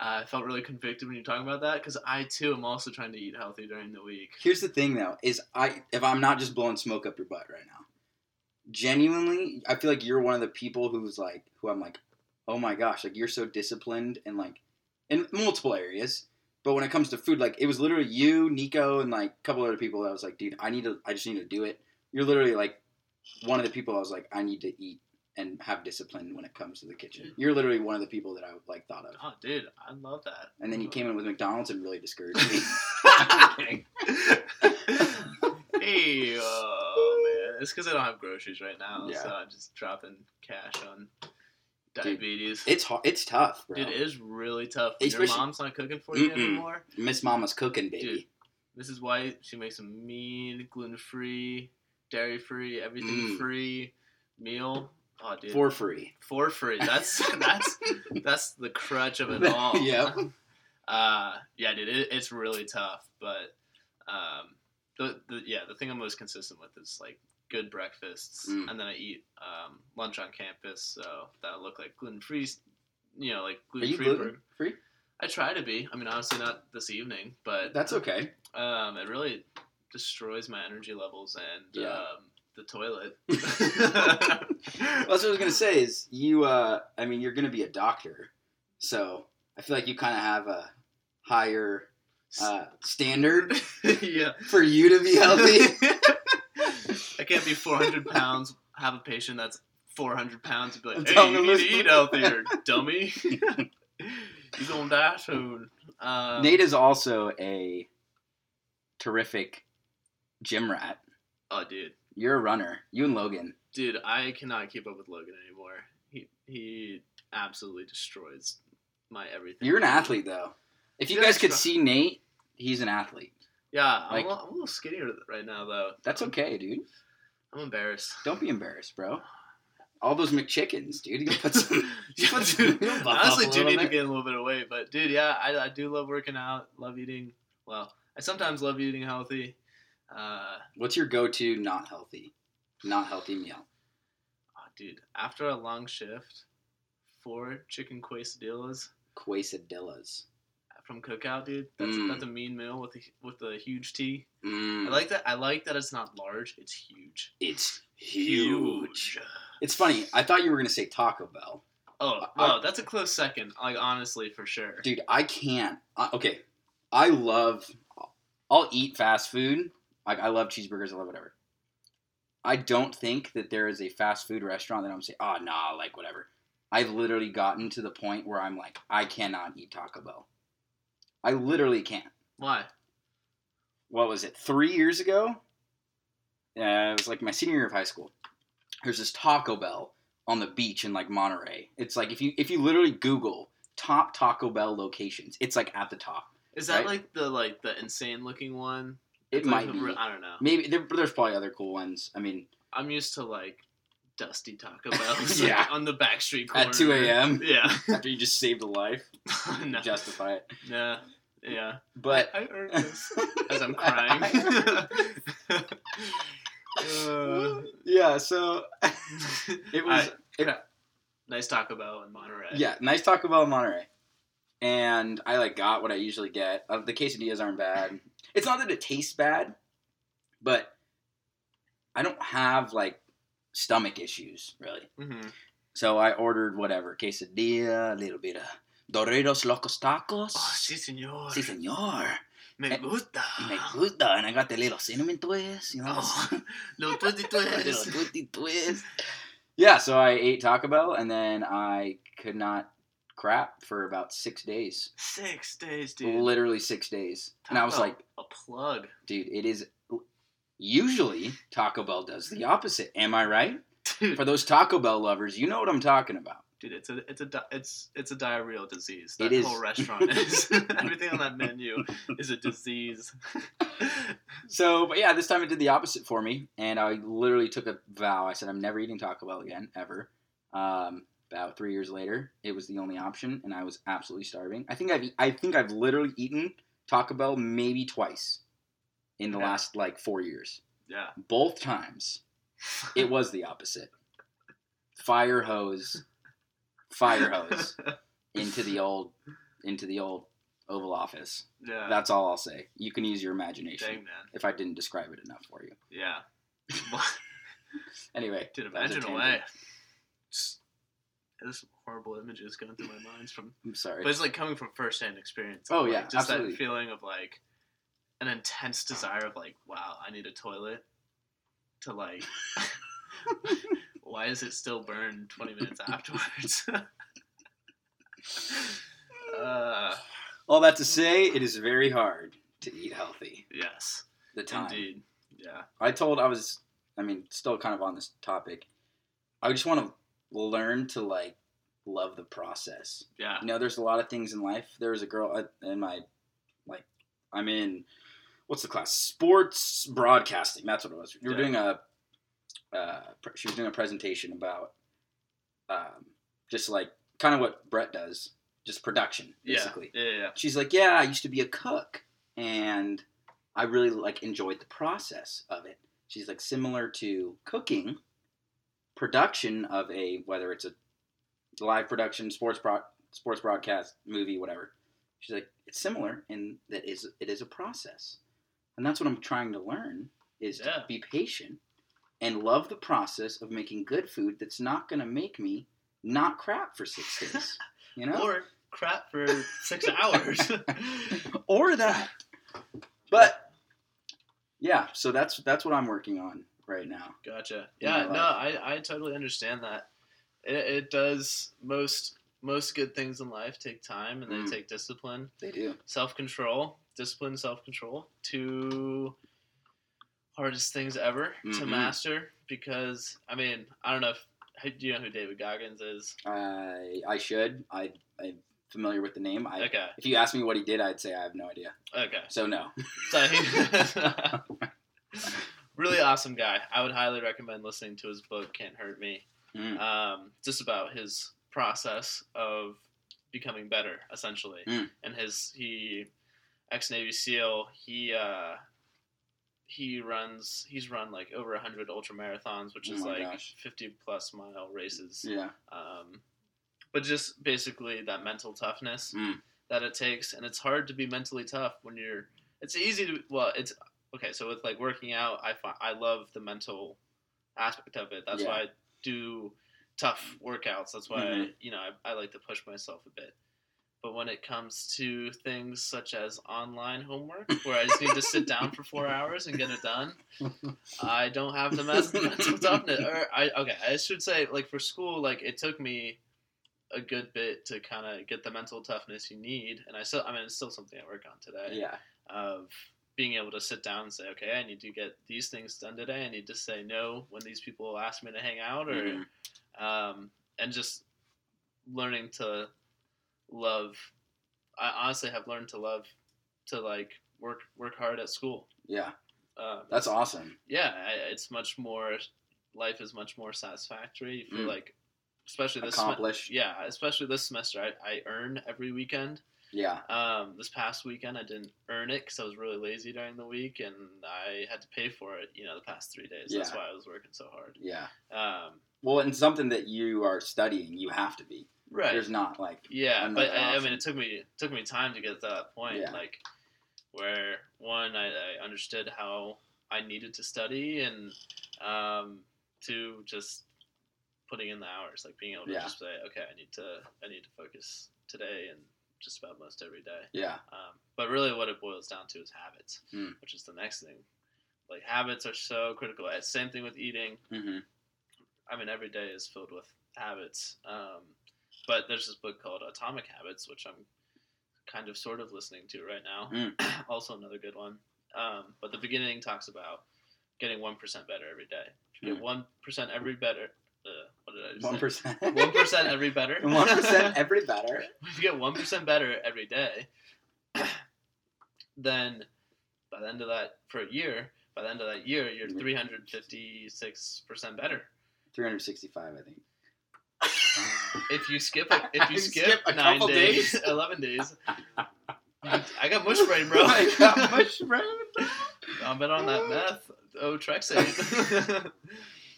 Speaker 3: Uh, I felt really convicted when you're talking about that because I too am also trying to eat healthy during the week.
Speaker 1: Here's the thing, though, is I if I'm not just blowing smoke up your butt right now, genuinely, I feel like you're one of the people who's like, who I'm like, oh my gosh, like you're so disciplined and like in multiple areas. But when it comes to food, like it was literally you, Nico, and like a couple other people that I was like, dude, I need to, I just need to do it. You're literally like one of the people I was like, I need to eat and have discipline when it comes to the kitchen. Mm-hmm. You're literally one of the people that I like thought of.
Speaker 3: Oh, dude, I love that.
Speaker 1: And then you came in with McDonald's and really discouraged me. I'm kidding.
Speaker 3: hey, oh man, it's because I don't have groceries right now,
Speaker 1: Yeah.
Speaker 3: so I'm just dropping cash on diabetes.
Speaker 1: It's hard, it's tough, bro.
Speaker 3: Dude, it is really tough. When your mom's not cooking for you
Speaker 1: Mm-mm.
Speaker 3: anymore.
Speaker 1: Miss Mama's cooking, baby.
Speaker 3: Dude. is why she makes a mean, gluten free, dairy free, everything
Speaker 1: Mm.
Speaker 3: free meal. Oh, dude,
Speaker 1: For free.
Speaker 3: for free. That's that's that's the crutch of it all.
Speaker 1: Yeah.
Speaker 3: Uh, yeah, dude, it, it's really tough, but um, the, the yeah, the thing I'm most consistent with is like good breakfasts,
Speaker 1: Mm.
Speaker 3: and then I eat um, lunch on campus, so that'll look like gluten free. You know, like gluten free.
Speaker 1: gluten free?
Speaker 3: I try to be. I mean, honestly, not this evening, but
Speaker 1: That's okay.
Speaker 3: um, it really destroys my energy levels and
Speaker 1: Yeah.
Speaker 3: um, the toilet.
Speaker 1: Well, that's what I was gonna say. Is you? uh I mean, you're gonna be a doctor, so I feel like you kind of have a higher uh, standard
Speaker 3: yeah.
Speaker 1: for you to be healthy.
Speaker 3: I can't be 400 pounds, have a patient that's 400 pounds, and be like,
Speaker 1: Tell
Speaker 3: hey, you need to
Speaker 1: listen."
Speaker 3: eat healthier, dummy. You're gonna die soon. Um,
Speaker 1: Nate is also a terrific gym rat.
Speaker 3: Oh, dude.
Speaker 1: You're a runner. You and Logan.
Speaker 3: Dude, I cannot keep up with Logan anymore. He he absolutely destroys my everything.
Speaker 1: You're an athlete, though. If you
Speaker 3: Yeah,
Speaker 1: guys could
Speaker 3: sure.
Speaker 1: see Nate, he's an athlete.
Speaker 3: Yeah, I'm,
Speaker 1: Like-
Speaker 3: a little, I'm a little skinnier right now, though.
Speaker 1: That's okay, dude.
Speaker 3: I'm embarrassed.
Speaker 1: Don't be embarrassed, bro. All those McChickens, dude. You put some.
Speaker 3: Yeah,
Speaker 1: put some-
Speaker 3: dude,
Speaker 1: you know, buff
Speaker 3: I honestly do need to get a little bit away, but dude, yeah, I, I do love working out, love eating. Well, I sometimes love eating healthy. Uh,
Speaker 1: What's your go-to not healthy, not healthy meal?
Speaker 3: oh, dude, after a long shift, four chicken quesadillas
Speaker 1: Quesadillas.
Speaker 3: From Cookout, dude. That's
Speaker 1: Mm.
Speaker 3: that's a mean meal with a with a huge T.
Speaker 1: Mm,
Speaker 3: I like that. I like that it's not large; it's huge.
Speaker 1: it's huge. It's funny. I thought you were gonna say Taco Bell,
Speaker 3: Oh, well, that's a close second. Like honestly, for sure.
Speaker 1: dude. I can't. I, okay, I love. I'll eat fast food. Like I love cheeseburgers. I love whatever. I don't think that there is a fast food restaurant that I'm saying, oh nah, like whatever. I've literally gotten to the point where I'm like, I cannot eat Taco Bell. I literally can't.
Speaker 3: Why?
Speaker 1: what was it three years ago uh, it was like my senior year of high school there's this taco bell on the beach in like monterey it's like if you if you literally google top taco bell locations it's like at the top
Speaker 3: Is that
Speaker 1: Right?
Speaker 3: like the like the insane looking one?
Speaker 1: it
Speaker 3: It's like
Speaker 1: might
Speaker 3: the
Speaker 1: be
Speaker 3: I don't know.
Speaker 1: maybe there, there's probably other cool ones i mean
Speaker 3: I'm used to like dusty Taco Bells
Speaker 1: Yeah.
Speaker 3: like, on the back street corner.
Speaker 1: at 2 a.m
Speaker 3: Yeah.
Speaker 1: after you just saved a life
Speaker 3: no.
Speaker 1: justify it
Speaker 3: Yeah. Yeah.
Speaker 1: but
Speaker 3: I, I earned this as I'm crying. Uh,
Speaker 1: yeah so it was
Speaker 3: I- nice Taco Bell in Monterey.
Speaker 1: Yeah, nice Taco Bell in Monterey. And I like got what I usually get. Uh, the quesadillas aren't bad. It's not that it tastes bad, but I don't have like stomach issues really.
Speaker 3: hmm
Speaker 1: So I ordered whatever quesadilla, a little bit of Doritos Locos Tacos.
Speaker 3: Oh, sí, señor.
Speaker 1: Sí, señor.
Speaker 3: Me
Speaker 1: Eh,
Speaker 3: gusta.
Speaker 1: Me gusta, and I got the little cinnamon twist. You know,
Speaker 3: Oh, lo twisty
Speaker 1: the little twisty twist. Yeah, so I ate Taco Bell, and then I could not crap for about six days.
Speaker 3: Six days, dude.
Speaker 1: literally six days. and I was like,
Speaker 3: a plug.
Speaker 1: dude, it is. Usually, Taco Bell does the opposite. Am I right?
Speaker 3: Dude,
Speaker 1: For those Taco Bell lovers, you know what I'm talking about.
Speaker 3: dude, it's a it's a it's it's a diarrheal disease. That whole restaurant is. Everything on that menu is a disease.
Speaker 1: So, but yeah, this time it did the opposite for me, and I literally took a vow. I said, I'm never eating Taco Bell again, ever. Um, about three years later, it was the only option, and I was absolutely starving. I think I've I think I've literally eaten Taco Bell maybe twice in the
Speaker 3: Yeah.
Speaker 1: last like four years.
Speaker 3: Yeah.
Speaker 1: Both times, it was the opposite. Fire hose, fire hose into the old into the old Oval Office.
Speaker 3: yeah.
Speaker 1: That's all I'll say. You can use your imagination
Speaker 3: Dang
Speaker 1: if I didn't describe it enough for you.
Speaker 3: Yeah.
Speaker 1: Anyway,
Speaker 3: Dude,
Speaker 1: that was a
Speaker 3: imagine away. Just- There's horrible images going through my mind from,
Speaker 1: I'm sorry.
Speaker 3: but it's like coming from first-hand experience.
Speaker 1: Oh,
Speaker 3: Like,
Speaker 1: yeah,
Speaker 3: just
Speaker 1: absolutely.
Speaker 3: that feeling of like an intense desire of like, wow, I need a toilet. To like, why is it still burned 20 minutes afterwards? uh,
Speaker 1: All that to say, it is very hard to eat healthy.
Speaker 3: yes,
Speaker 1: The time.
Speaker 3: indeed. Yeah,
Speaker 1: I told I was, I mean, still kind of on this topic. I just want to learn to like love the process.
Speaker 3: yeah,
Speaker 1: You know, there's a lot of things in life. There was a girl at- in my, like, I'm in, what's the class? Sports broadcasting. That's what it was. We were
Speaker 3: Yeah.
Speaker 1: doing a, uh, she was doing a presentation about, um, just like kind of what Brett does, just production,
Speaker 3: yeah,
Speaker 1: basically.
Speaker 3: yeah, yeah,
Speaker 1: She's like, yeah, I used to be a cook, and I really like enjoyed the process of it. She's like, similar to cooking, production of a whether it's a live production, sports broad, sports broadcast, movie, whatever. She's like, it's similar in that is it is a process, and that's what I'm trying to learn is
Speaker 3: Yeah.
Speaker 1: to be patient and love the process of making good food that's not going to make me not crap for six days. You know,
Speaker 3: or crap for six hours.
Speaker 1: or that. But yeah, so that's that's what I'm working on right now.
Speaker 3: Gotcha. Yeah, no. I, I totally understand that. It, it does most most good things in life take time and they
Speaker 1: Mm.
Speaker 3: take discipline,
Speaker 1: They do.
Speaker 3: self control, discipline, self control. Two hardest things ever to
Speaker 1: Mhm.
Speaker 3: master because I mean I don't know if do you know who David Goggins is?
Speaker 1: I I should. I I'm familiar with the name. I
Speaker 3: Okay,
Speaker 1: if you ask me what he did, I'd say I have no idea.
Speaker 3: okay.
Speaker 1: So no.
Speaker 3: So he, really awesome guy. I would highly recommend listening to his book "Can't Hurt Me."
Speaker 1: Mm.
Speaker 3: um, just about his process of becoming better, essentially.
Speaker 1: Mm.
Speaker 3: And his he ex Navy SEAL. He uh, he runs. He's run like over hundred ultra marathons, which
Speaker 1: Oh
Speaker 3: is like
Speaker 1: gosh.
Speaker 3: fifty plus mile races.
Speaker 1: Yeah.
Speaker 3: Um, but just basically that mental toughness
Speaker 1: Mm.
Speaker 3: that it takes, and it's hard to be mentally tough when you're. It's easy to well, it's okay. So with like working out, I find I love the mental aspect of it. That's
Speaker 1: Yeah.
Speaker 3: why I do tough workouts. That's why
Speaker 1: Mhm.
Speaker 3: you know I, I like to push myself a bit. But when it comes to things such as online homework, where I just need to sit down for four hours and get it done, I don't have the mental toughness. Or I okay, I should say like for school, like it took me a good bit to kind of get the mental toughness you need, and I still, I mean, it's still something I work on today.
Speaker 1: Yeah.
Speaker 3: Of being able to sit down and say, okay, I need to get these things done today. I need to say no when these people ask me to hang out, or
Speaker 1: Mhm.
Speaker 3: um, and just learning to love. I honestly have learned to love to like work work hard at school.
Speaker 1: Yeah.
Speaker 3: Um,
Speaker 1: That's awesome.
Speaker 3: yeah, I- it's much more. Life is much more satisfactory. You feel
Speaker 1: Mm.
Speaker 3: like, especially this. sem- yeah, especially this semester, I, I earn every weekend.
Speaker 1: Yeah.
Speaker 3: Um, this past weekend, I didn't earn it because I was really lazy during the week, and I had to pay for it. You know, the past three days. That's why I was working so hard.
Speaker 1: Yeah.
Speaker 3: Um,
Speaker 1: Well, and something that you are studying, you have to be.
Speaker 3: Right.
Speaker 1: There's not like
Speaker 3: Yeah, but I, I mean, it took me it took me time to get to that point.
Speaker 1: Yeah.
Speaker 3: Like, where one, I, I understood how I needed to study, and um, two, just putting in the hours, like being able to
Speaker 1: Yeah.
Speaker 3: just say, okay, I need to I need to focus today and just about most every day.
Speaker 1: yeah.
Speaker 3: Um, but really, what it boils down to is habits,
Speaker 1: Hmm.
Speaker 3: which is the next thing. Like habits are so critical. It's Same thing with eating.
Speaker 1: Mm-hmm.
Speaker 3: I mean, every day is filled with habits. Um, but there's this book called Atomic Habits, which I'm kind of sort of listening to right now.
Speaker 1: Mm.
Speaker 3: also, another good one. Um, but the beginning talks about getting 1% better every day. If you get 1% every better. Uh, what did I just
Speaker 1: One
Speaker 3: say?
Speaker 1: percent.
Speaker 3: 1% every better.
Speaker 1: One percent every better.
Speaker 3: if you get 1% better every day, then by the end of that, for a year, by the end of that year, you're
Speaker 1: Mhm.
Speaker 3: 356% better.
Speaker 1: Three hundred sixty-five, I think.
Speaker 3: If you skip a, if you skip,
Speaker 1: Skip a
Speaker 3: nine
Speaker 1: couple
Speaker 3: days,
Speaker 1: days.
Speaker 3: eleven days, I got mush brain, bro.
Speaker 1: I got mush brain.
Speaker 3: I'm bet on that meth. Oh, Trexate.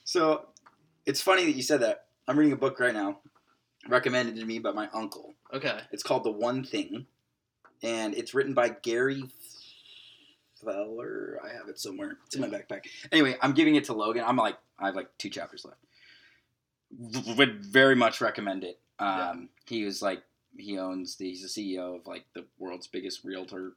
Speaker 1: So it's funny that you said that. I'm reading a book right now, recommended to me by my uncle.
Speaker 3: okay.
Speaker 1: It's called The One Thing, and it's written by Gary Keller. I have it somewhere. It's in my backpack. Anyway, I'm giving it to Logan. I'm like, I have like two chapters left. Would very much recommend it. Um, He was like, he owns the, he's the CEO of like the world's biggest realtor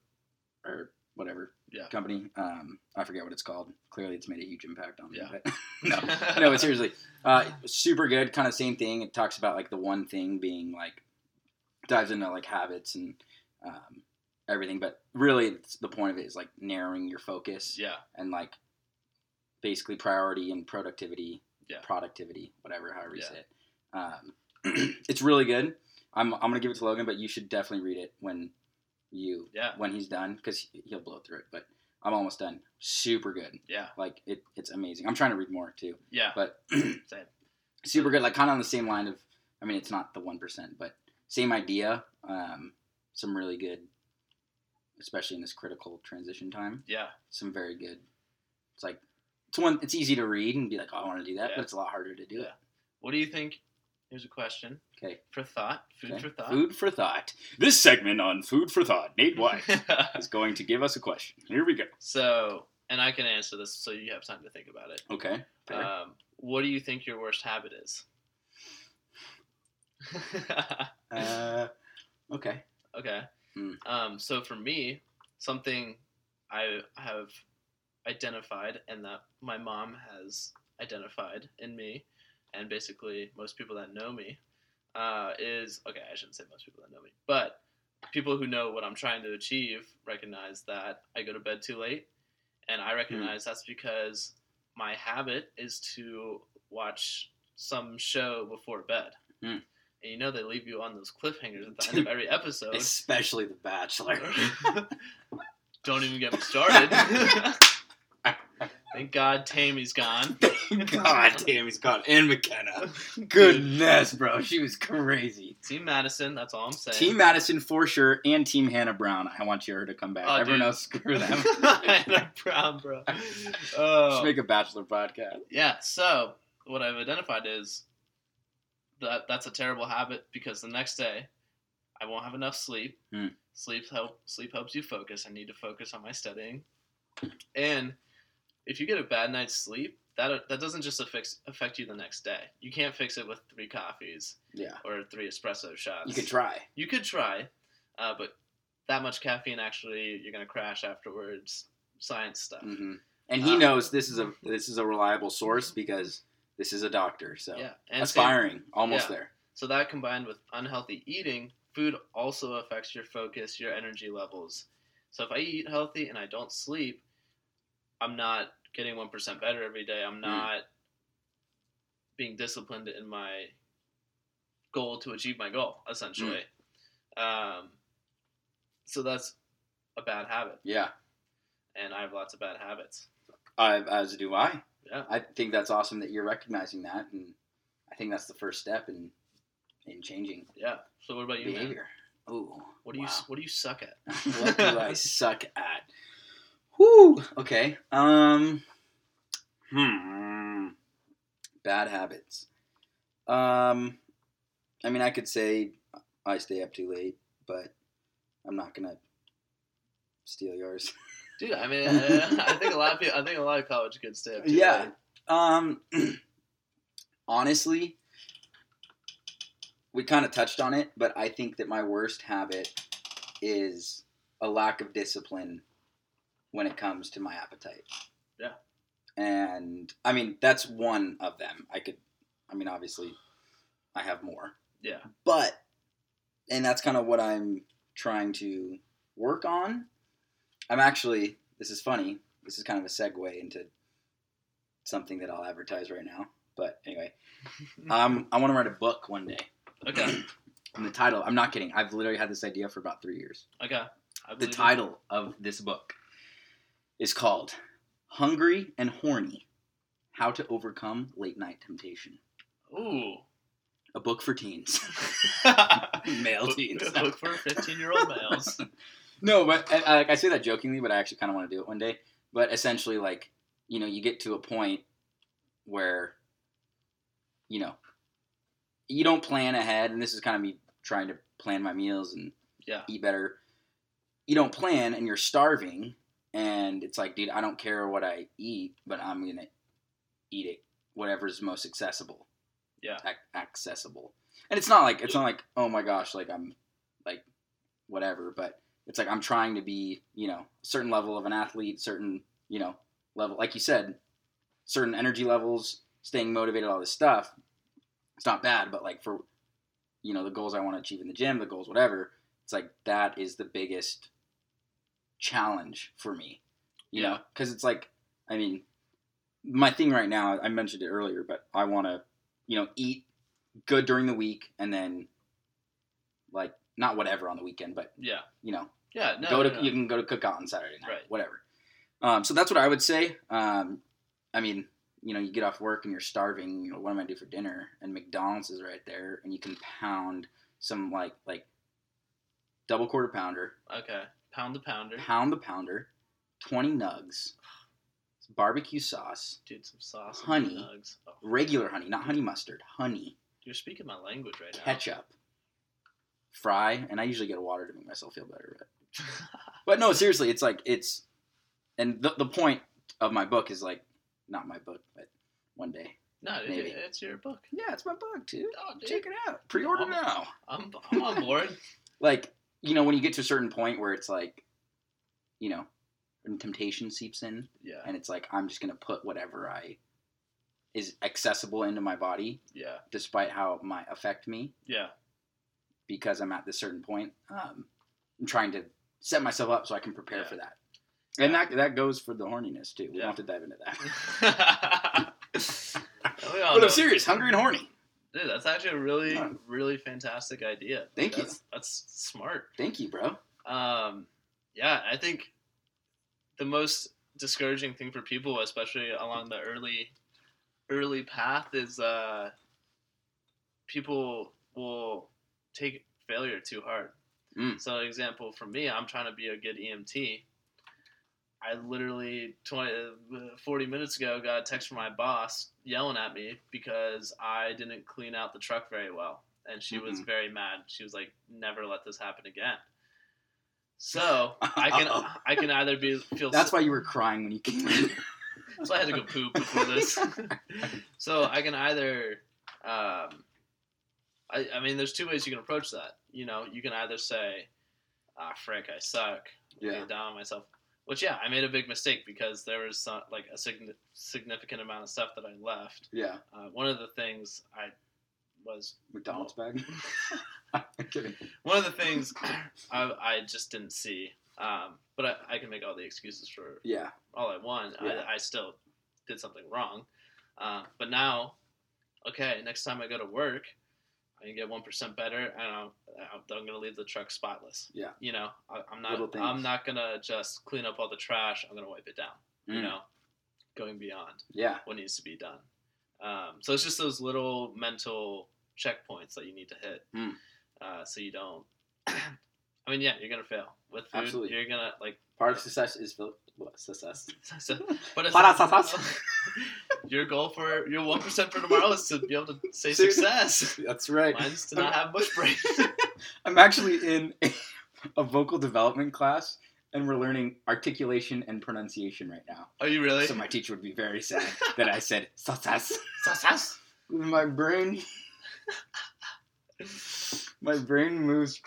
Speaker 1: or whatever
Speaker 3: Yeah.
Speaker 1: company. Um, I forget what it's called. Clearly, it's made a huge impact on me.
Speaker 3: Yeah.
Speaker 1: No, no, but seriously, uh, super good. Kind of same thing. It talks about like the one thing being like dives into like habits and um, everything, but really, it's, the point of it is like narrowing your focus
Speaker 3: Yeah.
Speaker 1: and like basically priority and productivity,
Speaker 3: Yeah.
Speaker 1: productivity, whatever, however you
Speaker 3: Yeah.
Speaker 1: say it. Um, it's really good. I'm I'm gonna give it to Logan, but you should definitely read it when you
Speaker 3: Yeah.
Speaker 1: when he's done because he'll blow through it. But I'm almost done. Super good.
Speaker 3: Yeah.
Speaker 1: Like it, it's amazing. I'm trying to read more too,
Speaker 3: Yeah.
Speaker 1: but super good. Like kind of on the same line of. I mean, it's not the one percent, but same idea. Um, some really good, especially in this critical transition time.
Speaker 3: Yeah.
Speaker 1: Some very good. It's like it's one. It's easy to read and be like, oh, I want to do that,
Speaker 3: Yeah.
Speaker 1: but it's a lot harder to do
Speaker 3: Yeah.
Speaker 1: it.
Speaker 3: What do you think? Here's a question
Speaker 1: Okay.
Speaker 3: for thought. Food
Speaker 1: okay.
Speaker 3: for thought.
Speaker 1: Food for thought. This segment on food for thought, Nate White is going to give us a question. Here we go.
Speaker 3: so, and I can answer this so you have time to think about it.
Speaker 1: Okay.
Speaker 3: Um, what do you think your worst habit is?
Speaker 1: Uh, okay.
Speaker 3: okay.
Speaker 1: Hmm.
Speaker 3: Um, so for me, something I have identified and that my mom has identified in me, and basically most people that know me, uh, is okay. I shouldn't say most people that know me, but people who know what I'm trying to achieve recognize that I go to bed too late, and I recognize that's because my habit is to watch some show before bed.
Speaker 1: Hmm.
Speaker 3: And you know they leave you on those cliffhangers at the end of every episode.
Speaker 1: Especially The Bachelor.
Speaker 3: Don't even get me started. Thank God Tammy's gone.
Speaker 1: Thank God he's gone. And Mykenna. Goodness, bro. She was crazy.
Speaker 3: Team Madison, that's all I'm saying.
Speaker 1: Team Madison for sure, and Team Hannah Brown. I want her to come back.
Speaker 3: Oh,
Speaker 1: Everyone
Speaker 3: dude.
Speaker 1: else, screw them.
Speaker 3: Hannah Brown, bro.
Speaker 1: Should
Speaker 3: Oh.
Speaker 1: make a Bachelor podcast.
Speaker 3: Yeah, so what I've identified is that that's a terrible habit because the next day I won't have enough sleep.
Speaker 1: Hmm.
Speaker 3: Sleep help sleep helps you focus. I need to focus on my studying. And if you get a bad night's sleep, that that doesn't just affect affect you the next day. You can't fix it with three coffees
Speaker 1: Yeah.
Speaker 3: or three espresso shots.
Speaker 1: You could try.
Speaker 3: You could try, uh, but that much caffeine actually you're gonna crash afterwards. Science stuff.
Speaker 1: hmm And he
Speaker 3: Um,
Speaker 1: knows this is a this is a reliable source because this is a doctor. So
Speaker 3: Yeah, and same-
Speaker 1: aspiring, almost
Speaker 3: yeah.
Speaker 1: there.
Speaker 3: So that combined with unhealthy eating, food also affects your focus, your energy levels. So if I eat healthy and I don't sleep, I'm not getting 1% better every day. I'm not being disciplined in my goal to achieve my goal, essentially. Um, so that's a bad habit.
Speaker 1: Yeah.
Speaker 3: And I have lots of bad habits.
Speaker 1: I, as do I.
Speaker 3: Yeah.
Speaker 1: I think that's awesome that you're recognizing that, and I think that's the first step in in changing
Speaker 3: Yeah. So what about you, man?
Speaker 1: behavior. Ooh.
Speaker 3: What do you. What do you suck at?
Speaker 1: what do I suck at? Whoo. Okay. Um. Hmm. Bad habits. Um. I mean, I could say I stay up too late, but I'm not gonna steal yours.
Speaker 3: Dude, I mean, I, I think a lot of people, I think a lot of college kids stay up too
Speaker 1: Yeah.
Speaker 3: late.
Speaker 1: Um. honestly, we kind of touched on it, but I think that my worst habit is a lack of discipline when it comes to my appetite.
Speaker 3: Yeah.
Speaker 1: And I mean, that's one of them. I could, I mean, obviously, I have more.
Speaker 3: Yeah.
Speaker 1: But, and that's kind of what I'm trying to work on. I'm actually, this is funny. This is kind of a segue into something that I'll advertise right now. But anyway, um, I want to write a book one day.
Speaker 3: Okay.
Speaker 1: And the title, I'm not kidding. I've literally had this idea for about three years.
Speaker 3: Okay.
Speaker 1: The
Speaker 3: it.
Speaker 1: title of this book is called Hungry and Horny How to Overcome Late Night Temptation.
Speaker 3: Ooh.
Speaker 1: a book for teens. Male
Speaker 3: Book-
Speaker 1: teens.
Speaker 3: Book for 15 year old males.
Speaker 1: No, but and, uh, like I say that jokingly, but I actually kind of want to do it one day. But essentially, like you know, you get to a point where you know you don't plan ahead, and this is kind of me trying to plan my meals and
Speaker 3: Yeah.
Speaker 1: eat better. You don't plan, and you're starving, and it's like, dude, I don't care what I eat, but I'm gonna eat it whatever's most accessible
Speaker 3: Yeah.
Speaker 1: ac- accessible. And it's not like it's not like oh my gosh, like I'm like whatever, but it's like I'm trying to be, you know, a certain level of an athlete, certain, you know, level like you said, certain energy levels, staying motivated, all this stuff. It's not bad, but like for you know, the goals I want to achieve in the gym, the goals whatever, it's like that is the biggest challenge for me. You know, cuz it's like I mean, my thing right now, I mentioned it earlier, but I want to, you know, eat good during the week and then, like, not whatever on the weekend, but
Speaker 3: Yeah.
Speaker 1: you know,
Speaker 3: Yeah. No.
Speaker 1: go to
Speaker 3: no, no.
Speaker 1: you can go to cookout on Saturday night,
Speaker 3: Right.
Speaker 1: whatever. Um, so that's what I would say. Um, I mean, you know, you get off work and you're starving. You know, what am I do for dinner? And McDonald's is right there, and you can pound some like like double quarter pounder,
Speaker 3: Okay. Pound the pounder.
Speaker 1: pound the pounder, twenty nugs, barbecue sauce,
Speaker 3: Dude, some sauce.
Speaker 1: Honey.
Speaker 3: Nugs. Oh,
Speaker 1: regular honey, not honey mustard, honey.
Speaker 3: you're speaking my language right now.
Speaker 1: ketchup, fry, and I usually get a water to make myself feel better. But, but no, seriously, it's like it's, and the the point of my book is like, not my book, but one day.
Speaker 3: no,
Speaker 1: Maybe.
Speaker 3: it's your book.
Speaker 1: Yeah, it's my book, dude.
Speaker 3: Oh, dude.
Speaker 1: Check it out. Pre-order
Speaker 3: I'm-
Speaker 1: now.
Speaker 3: I'm, I'm on board.
Speaker 1: Like you know, when you get to a certain point where it's like, you know, when temptation seeps in,
Speaker 3: Yeah.
Speaker 1: and it's like I'm just gonna put whatever I is accessible into my body,
Speaker 3: Yeah.
Speaker 1: despite how it might affect me.
Speaker 3: Yeah.
Speaker 1: because I'm at this certain point. Um, I'm trying to set myself up so I can prepare
Speaker 3: Yeah.
Speaker 1: for that. And that that goes for the horniness too. We
Speaker 3: Yeah.
Speaker 1: don't have to dive into that. But. I'm serious, hungry and horny.
Speaker 3: Dude, that's actually a really,
Speaker 1: Yeah.
Speaker 3: really fantastic idea.
Speaker 1: Thank you.
Speaker 3: that's, That's smart.
Speaker 1: Thank you, bro.
Speaker 3: Um, yeah, I think the most discouraging thing for people, especially along the early, early path, is uh, people will take failure too hard.
Speaker 1: Mm.
Speaker 3: So, example for me, I'm trying to be a good EMT. I literally 20, uh, 40 minutes ago got a text from my boss yelling at me because I didn't clean out the truck very well. And she was
Speaker 1: Mhm.
Speaker 3: very mad. She was like, never let this happen again. So I can I can either be feel
Speaker 1: That's why you were crying when you came in.
Speaker 3: so I had to go poop before this. so I can either, um, I, I mean, there's two ways you can approach that. You know, you can either say, "Ah, frick, I suck,"
Speaker 1: Yeah.
Speaker 3: get down on myself. Which, yeah, I made a big mistake because there was some, like a signi- significant amount of stuff that I left.
Speaker 1: Yeah.
Speaker 3: Uh, one of the things I was
Speaker 1: McDonald's bag. I'm kidding.
Speaker 3: one of the things I, I just didn't see. Um, but I, I can make all the excuses for
Speaker 1: Yeah.
Speaker 3: all I want.
Speaker 1: Yeah.
Speaker 3: I, I still did something wrong. Uh, but now, okay, next time I go to work, I can get one percent better, and I'm, I'm gonna leave the truck spotless.
Speaker 1: Yeah.
Speaker 3: You know, I, I'm not. I'm not gonna just clean up all the trash. I'm gonna wipe it down. You
Speaker 1: Mm.
Speaker 3: know, going beyond
Speaker 1: Yeah.
Speaker 3: what needs to be done. Um, so it's just those little mental checkpoints that you need to hit,
Speaker 1: Mm.
Speaker 3: uh, so you don't. I mean, yeah, you're gonna fail with food.
Speaker 1: Absolutely.
Speaker 3: You're gonna like
Speaker 1: Part of success is what success.
Speaker 3: but it's
Speaker 1: Para sasas.
Speaker 3: your goal for your one percent for tomorrow is to be able to say success.
Speaker 1: That's right.
Speaker 3: Mine's to not have bush brain.
Speaker 1: I'm actually in a vocal development class, and we're learning articulation and pronunciation right now.
Speaker 3: Are you really?
Speaker 1: So my teacher would be very sad that I said success.
Speaker 3: Success.
Speaker 1: My brain, my brain moves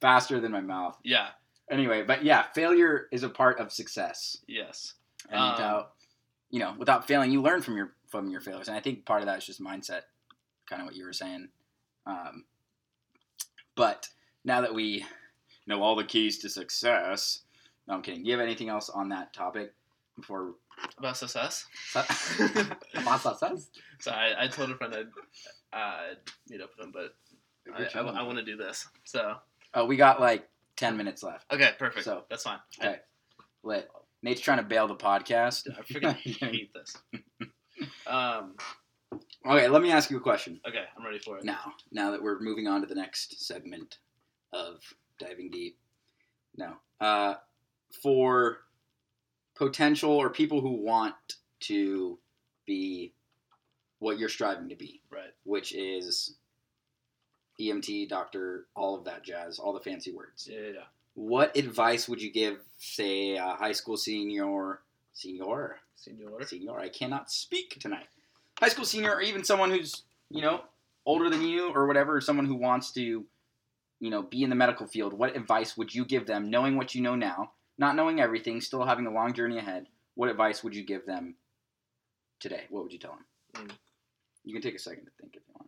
Speaker 1: faster than my mouth.
Speaker 3: Yeah.
Speaker 1: Anyway, but yeah, failure is a part of success,
Speaker 3: Yes.
Speaker 1: and
Speaker 3: Um,
Speaker 1: without, you know, without failing, you learn from your from your failures, and I think part of that is just mindset, kind of what you were saying. Um, but now that we know all the keys to success, no, I'm kidding. Do you have anything else on that topic before?
Speaker 3: About success.
Speaker 1: About success?
Speaker 3: So I, I told a friend I'd uh, meet up with him, but I, I, want to do this. So
Speaker 1: Oh, we got like ten minutes left.
Speaker 3: okay, perfect.
Speaker 1: So-
Speaker 3: That's fine.
Speaker 1: Okay. Lit. Nate's trying to bail the podcast.
Speaker 3: I, I freaking hate this. Um,
Speaker 1: Okay, let me ask you a question
Speaker 3: Okay, I'm ready for it.
Speaker 1: now. Now that we're moving on to the next segment of diving deep. No, uh, for potential or people who want to be what you're striving to be,
Speaker 3: Right.
Speaker 1: which is EMT, doctor, all of that jazz, all the fancy words.
Speaker 3: Yeah.
Speaker 1: What advice would you give, say, a high school senior, senior,
Speaker 3: Senor.
Speaker 1: senior? I cannot speak tonight. High school senior, or even someone who's you know older than you, or whatever, someone who wants to, you know, be in the medical field. What advice would you give them, knowing what you know now, not knowing everything, still having a long journey ahead? What advice would you give them today? What would you tell them?
Speaker 3: Mm.
Speaker 1: You can take a second to think if you want.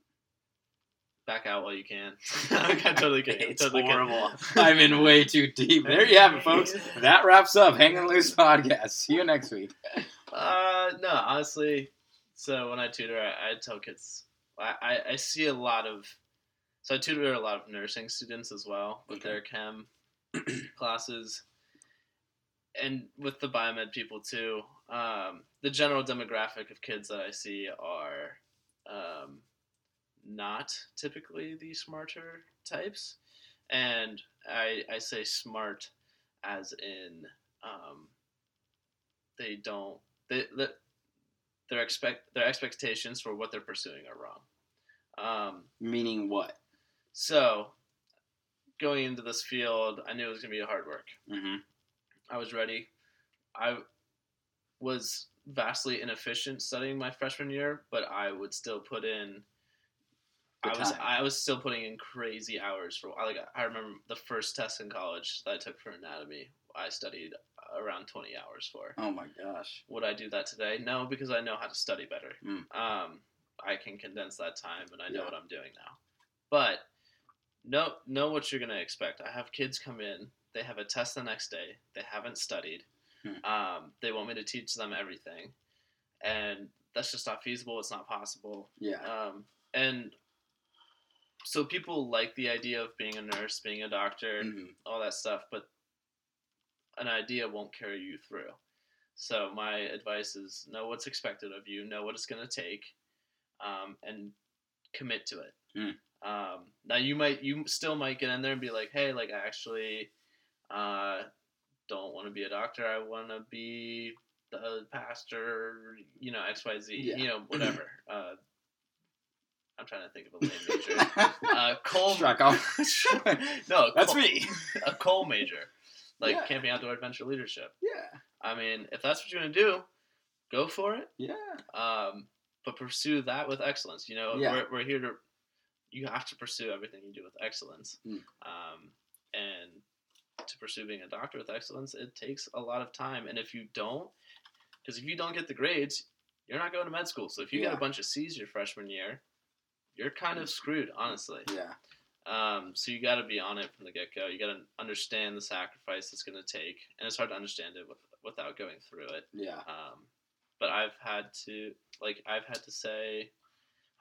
Speaker 3: Back out while you can. I'm totally. I'm
Speaker 1: It's
Speaker 3: totally
Speaker 1: horrible. I'm in way too deep. There you have it, folks. That wraps up Hanging Loose podcast. See you next week.
Speaker 3: Uh, no, honestly. So when I tutor, I, I tell kids. I, I, I see a lot of. So I tutor a lot of nursing students as well with
Speaker 1: Okay.
Speaker 3: their chem classes, and with the biomed people too. Um, the general demographic of kids that I see are um, not typically the smarter types, and I I say smart as in um, they don't they, they their expect their expectations for what they're pursuing are wrong. Um,
Speaker 1: Meaning what?
Speaker 3: so going into this field, I knew it was gonna be hard work.
Speaker 1: Mm-hmm.
Speaker 3: I was ready. I was vastly inefficient studying my freshman year, but I would still put in. I was. I was still putting in crazy hours for like I remember the first test in college that I took for anatomy. I studied around twenty hours for.
Speaker 1: Oh my gosh.
Speaker 3: Would I do that today? No, because I know how to study better.
Speaker 1: Mm.
Speaker 3: Um, I can condense that time, and I know
Speaker 1: Yeah.
Speaker 3: what I'm doing now. But know know what you're gonna expect. I have kids come in. They have a test the next day. They haven't studied.
Speaker 1: Hmm.
Speaker 3: Um, they want me to teach them everything, and that's just not feasible. It's not possible.
Speaker 1: Yeah.
Speaker 3: Um, and so people like the idea of being a nurse, being a doctor,
Speaker 1: Mhm.
Speaker 3: all that stuff, but an idea won't carry you through. So my advice is know what's expected of you, know what it's going to take, um, and commit to it.
Speaker 1: Mm.
Speaker 3: Um, now you might you still might get in there and be like, hey, like I actually uh, don't want to be a doctor. I want to be the pastor. You know, X Y Z. You know, whatever. uh, I'm trying to think of a major. Uh, coal. No,
Speaker 1: That's
Speaker 3: coal-
Speaker 1: me.
Speaker 3: a coal major, like
Speaker 1: Yeah.
Speaker 3: camping outdoor adventure leadership.
Speaker 1: Yeah.
Speaker 3: I mean, if that's what you're gonna do, go for it.
Speaker 1: Yeah.
Speaker 3: Um, but pursue that with excellence. You know,
Speaker 1: Yeah.
Speaker 3: we're, we're here to. You have to pursue everything you do with excellence.
Speaker 1: Mm.
Speaker 3: Um, and to pursue being a doctor with excellence, it takes a lot of time. And if you don't, because if you don't get the grades, you're not going to med school. So if you
Speaker 1: Yeah.
Speaker 3: get a bunch of C's your freshman year, you're kind of screwed, honestly.
Speaker 1: Yeah.
Speaker 3: Um, so you got to be on it from the get go. You got to understand the sacrifice it's going to take, and it's hard to understand it with, without going through it.
Speaker 1: Yeah.
Speaker 3: Um, but I've had to, like, I've had to say,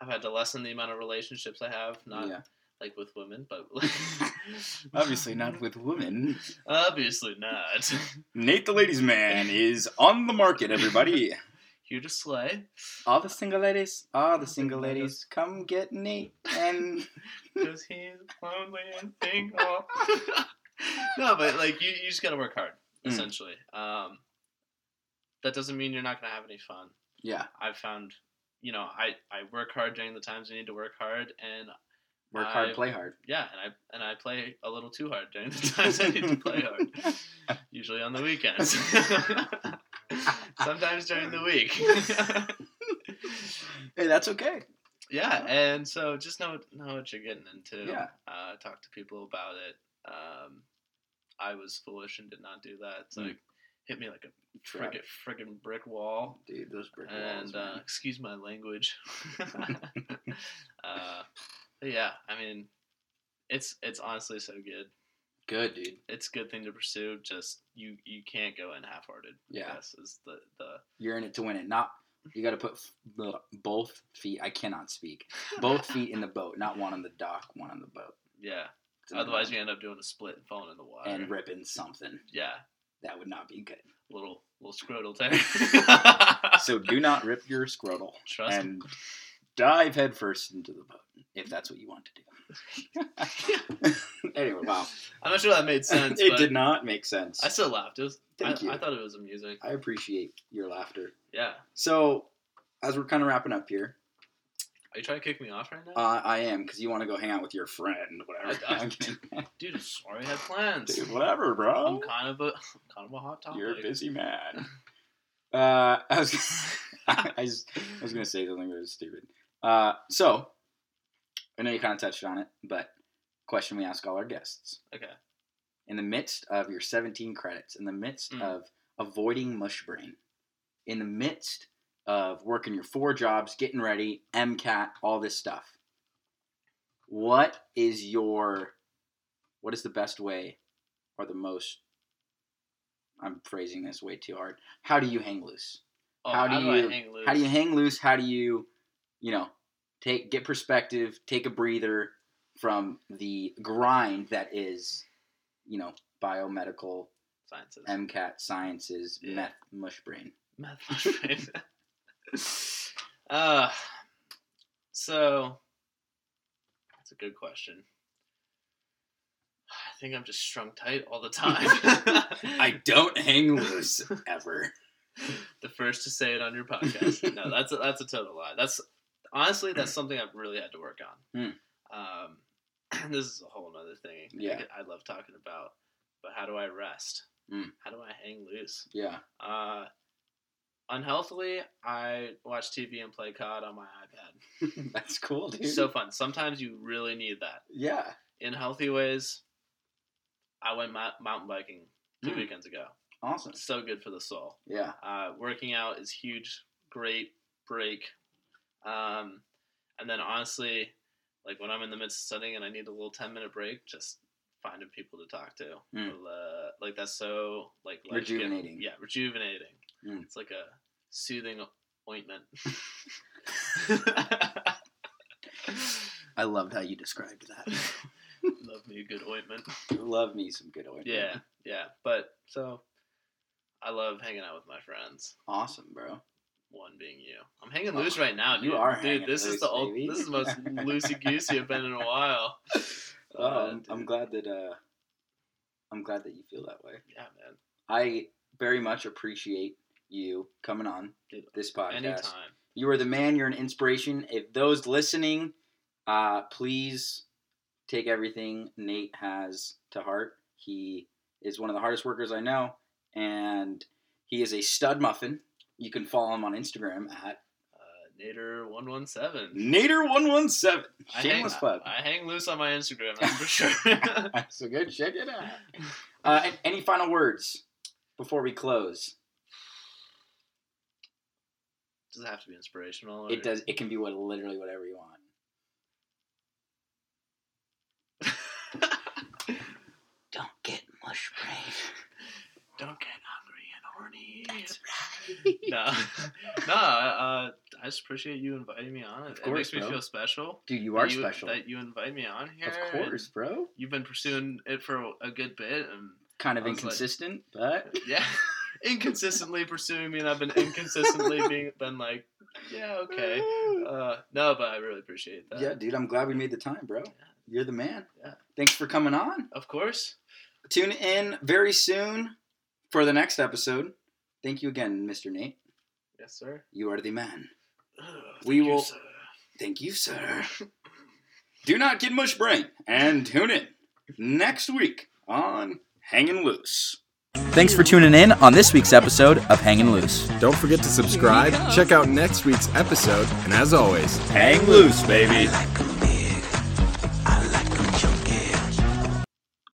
Speaker 3: I've had to lessen the amount of relationships I have, not
Speaker 1: yeah.
Speaker 3: like with women, but
Speaker 1: Obviously not with women.
Speaker 3: obviously not.
Speaker 1: Nate the ladies man is on the market, everybody.
Speaker 3: Here to slay,
Speaker 1: All the single ladies, all the single ladies, come get Nate and
Speaker 3: because he's lonely and single. no, but like you, you just got to work hard,
Speaker 1: Mm.
Speaker 3: essentially. Um, that doesn't mean you're not gonna have any fun.
Speaker 1: yeah,
Speaker 3: I've found, you know, I, I work hard during the times I need to work hard, and
Speaker 1: work hard, play hard.
Speaker 3: yeah, and I and I play a little too hard during the times I need to play hard. Usually on the weekends. Sometimes during the week.
Speaker 1: Hey, that's okay.
Speaker 3: yeah, and so just know know what you're getting into.
Speaker 1: Yeah.
Speaker 3: Uh, talk to people about it. Um, I was foolish and did not do that. So
Speaker 1: Mm.
Speaker 3: it hit me like a friggin' friggin' brick wall.
Speaker 1: Dude, those brick walls.
Speaker 3: and uh, excuse my language. uh, yeah, I mean, it's it's honestly so good.
Speaker 1: Good, dude.
Speaker 3: It's a good thing to pursue. Just you you can't go in half-hearted.
Speaker 1: Yeah.
Speaker 3: I guess is the the
Speaker 1: You're in it to win it. Not you got to put f- both feet. I cannot speak. Both feet in the boat, not one on the dock, one on the boat.
Speaker 3: yeah.
Speaker 1: It's in the
Speaker 3: Otherwise, you end up doing a split and falling in the water.
Speaker 1: and ripping something.
Speaker 3: yeah,
Speaker 1: That would not be good.
Speaker 3: little little scrotal tear.
Speaker 1: So do not rip your scrotal.
Speaker 3: Trust me.
Speaker 1: Dive headfirst into the boat if that's what you want to do. anyway, wow.
Speaker 3: I'm not sure that made sense.
Speaker 1: it did not make sense.
Speaker 3: I still laughed. It was.
Speaker 1: Thank
Speaker 3: I,
Speaker 1: you.
Speaker 3: I thought it was amusing.
Speaker 1: I appreciate your laughter.
Speaker 3: Yeah.
Speaker 1: So, as we're kind of wrapping up here,
Speaker 3: Are you trying to kick me off right now?
Speaker 1: uh, I am because you want to go hang out with your friend, whatever.
Speaker 3: I- I- Dude, sorry, I had plans.
Speaker 1: Dude, whatever, bro.
Speaker 3: I'm kind of a kind of a hot topic.
Speaker 1: You're a busy man. Uh, I was, I was, I was gonna say something that was stupid. Uh, so I know you kind of touched on it, but question we ask all our guests:
Speaker 3: Okay.
Speaker 1: in the midst of your 17 credits, in the midst
Speaker 3: Mm.
Speaker 1: of avoiding mush brain, in the midst of working your four jobs, getting ready, MCAT, all this stuff, what is your, what is the best way, or the most? I'm phrasing this way too hard. How do you hang loose?
Speaker 3: Oh,
Speaker 1: How do
Speaker 3: I
Speaker 1: you-
Speaker 3: hang loose?
Speaker 1: How do you hang loose? How do you, you know, take get perspective, take a breather from the grind that is, you know, biomedical,
Speaker 3: Sciences.
Speaker 1: MCAT sciences,
Speaker 3: Yeah.
Speaker 1: meth, mush brain.
Speaker 3: Meth mush brain. uh, so that's a good question. I think I'm just strung tight all the time.
Speaker 1: I don't hang loose ever.
Speaker 3: the first to say it on your podcast. No, that's a, that's a total lie. That's honestly that's something I've really had to work on. Um, this is a whole other thing.
Speaker 1: Yeah.
Speaker 3: I, I love talking about. But how do I rest?
Speaker 1: Mm.
Speaker 3: How do I hang loose?
Speaker 1: Yeah.
Speaker 3: Uh, unhealthily, I watch TV and play COD on my iPad.
Speaker 1: That's cool, dude.
Speaker 3: so fun. Sometimes you really need that.
Speaker 1: yeah.
Speaker 3: In healthy ways, I went mou- mountain biking two
Speaker 1: Mm.
Speaker 3: weekends ago.
Speaker 1: Awesome.
Speaker 3: So good for the soul.
Speaker 1: Yeah.
Speaker 3: Uh, working out is huge, great break. Um, and then honestly, like when I'm in the midst of studying and I need a little ten minute break, just finding people to talk to.
Speaker 1: Mm.
Speaker 3: Uh, like that's so like.
Speaker 1: Rejuvenating.
Speaker 3: Yeah, rejuvenating.
Speaker 1: Mm.
Speaker 3: It's like a soothing ointment.
Speaker 1: I loved how you described that.
Speaker 3: Love me a good ointment.
Speaker 1: Love me some good ointment.
Speaker 3: Yeah, yeah. But so I love hanging out with my friends.
Speaker 1: Awesome, bro.
Speaker 3: One being you. I'm hanging loose right now, dude.
Speaker 1: You are
Speaker 3: dude.
Speaker 1: hanging
Speaker 3: This is the old, this is the most loosey goosey I've been in a while.
Speaker 1: Oh,
Speaker 3: Uh,
Speaker 1: I'm, I'm glad that uh, I'm glad that you feel that way.
Speaker 3: Yeah, man.
Speaker 1: I very much appreciate you coming on
Speaker 3: Dude,
Speaker 1: this podcast.
Speaker 3: Anytime.
Speaker 1: You are the man. You're an inspiration. If those listening, uh, please take everything Nate has to heart. He is one of the hardest workers I know, and he is a stud muffin. You can follow him on Instagram at
Speaker 3: Uh, Nader one one seven.
Speaker 1: Nader117. Shameless
Speaker 3: I hang,
Speaker 1: plug.
Speaker 3: I hang loose on my Instagram. That's for sure.
Speaker 1: so good. Check it out. Uh, and any final words before we close?
Speaker 3: Does it have to be inspirational? Or...
Speaker 1: It does. It can be what literally whatever you want. Don't get mush brain.
Speaker 3: Don't get and horny. no, no. Uh, I just appreciate you inviting me on. It, it
Speaker 1: course,
Speaker 3: makes me
Speaker 1: bro.
Speaker 3: feel special.
Speaker 1: Dude, you
Speaker 3: that
Speaker 1: are special.
Speaker 3: That you invite me on here.
Speaker 1: Of course, bro.
Speaker 3: You've been pursuing it for a good bit, and
Speaker 1: Kind of
Speaker 3: I was like-
Speaker 1: inconsistent, but
Speaker 3: yeah, inconsistently pursuing me, and I've been inconsistently being been like, yeah, okay. Uh, no, but I really appreciate that.
Speaker 1: yeah, dude. I'm glad we made the time, bro. You're the man.
Speaker 3: Yeah.
Speaker 1: Thanks for coming on.
Speaker 3: Of course.
Speaker 1: Tune in very soon for the next episode. Thank you again, Mr. Nate.
Speaker 3: Yes, sir.
Speaker 1: You are the man.
Speaker 3: Ugh,
Speaker 1: We
Speaker 3: thank you,
Speaker 1: will-
Speaker 3: sir.
Speaker 1: Thank you, sir. Do not get mush brain and tune in next week on Hanging Loose. Thanks for tuning in on this week's episode of Hanging Loose.
Speaker 4: Don't forget to subscribe, check out next week's episode, and as always,
Speaker 1: Hang loose, baby.
Speaker 2: Like a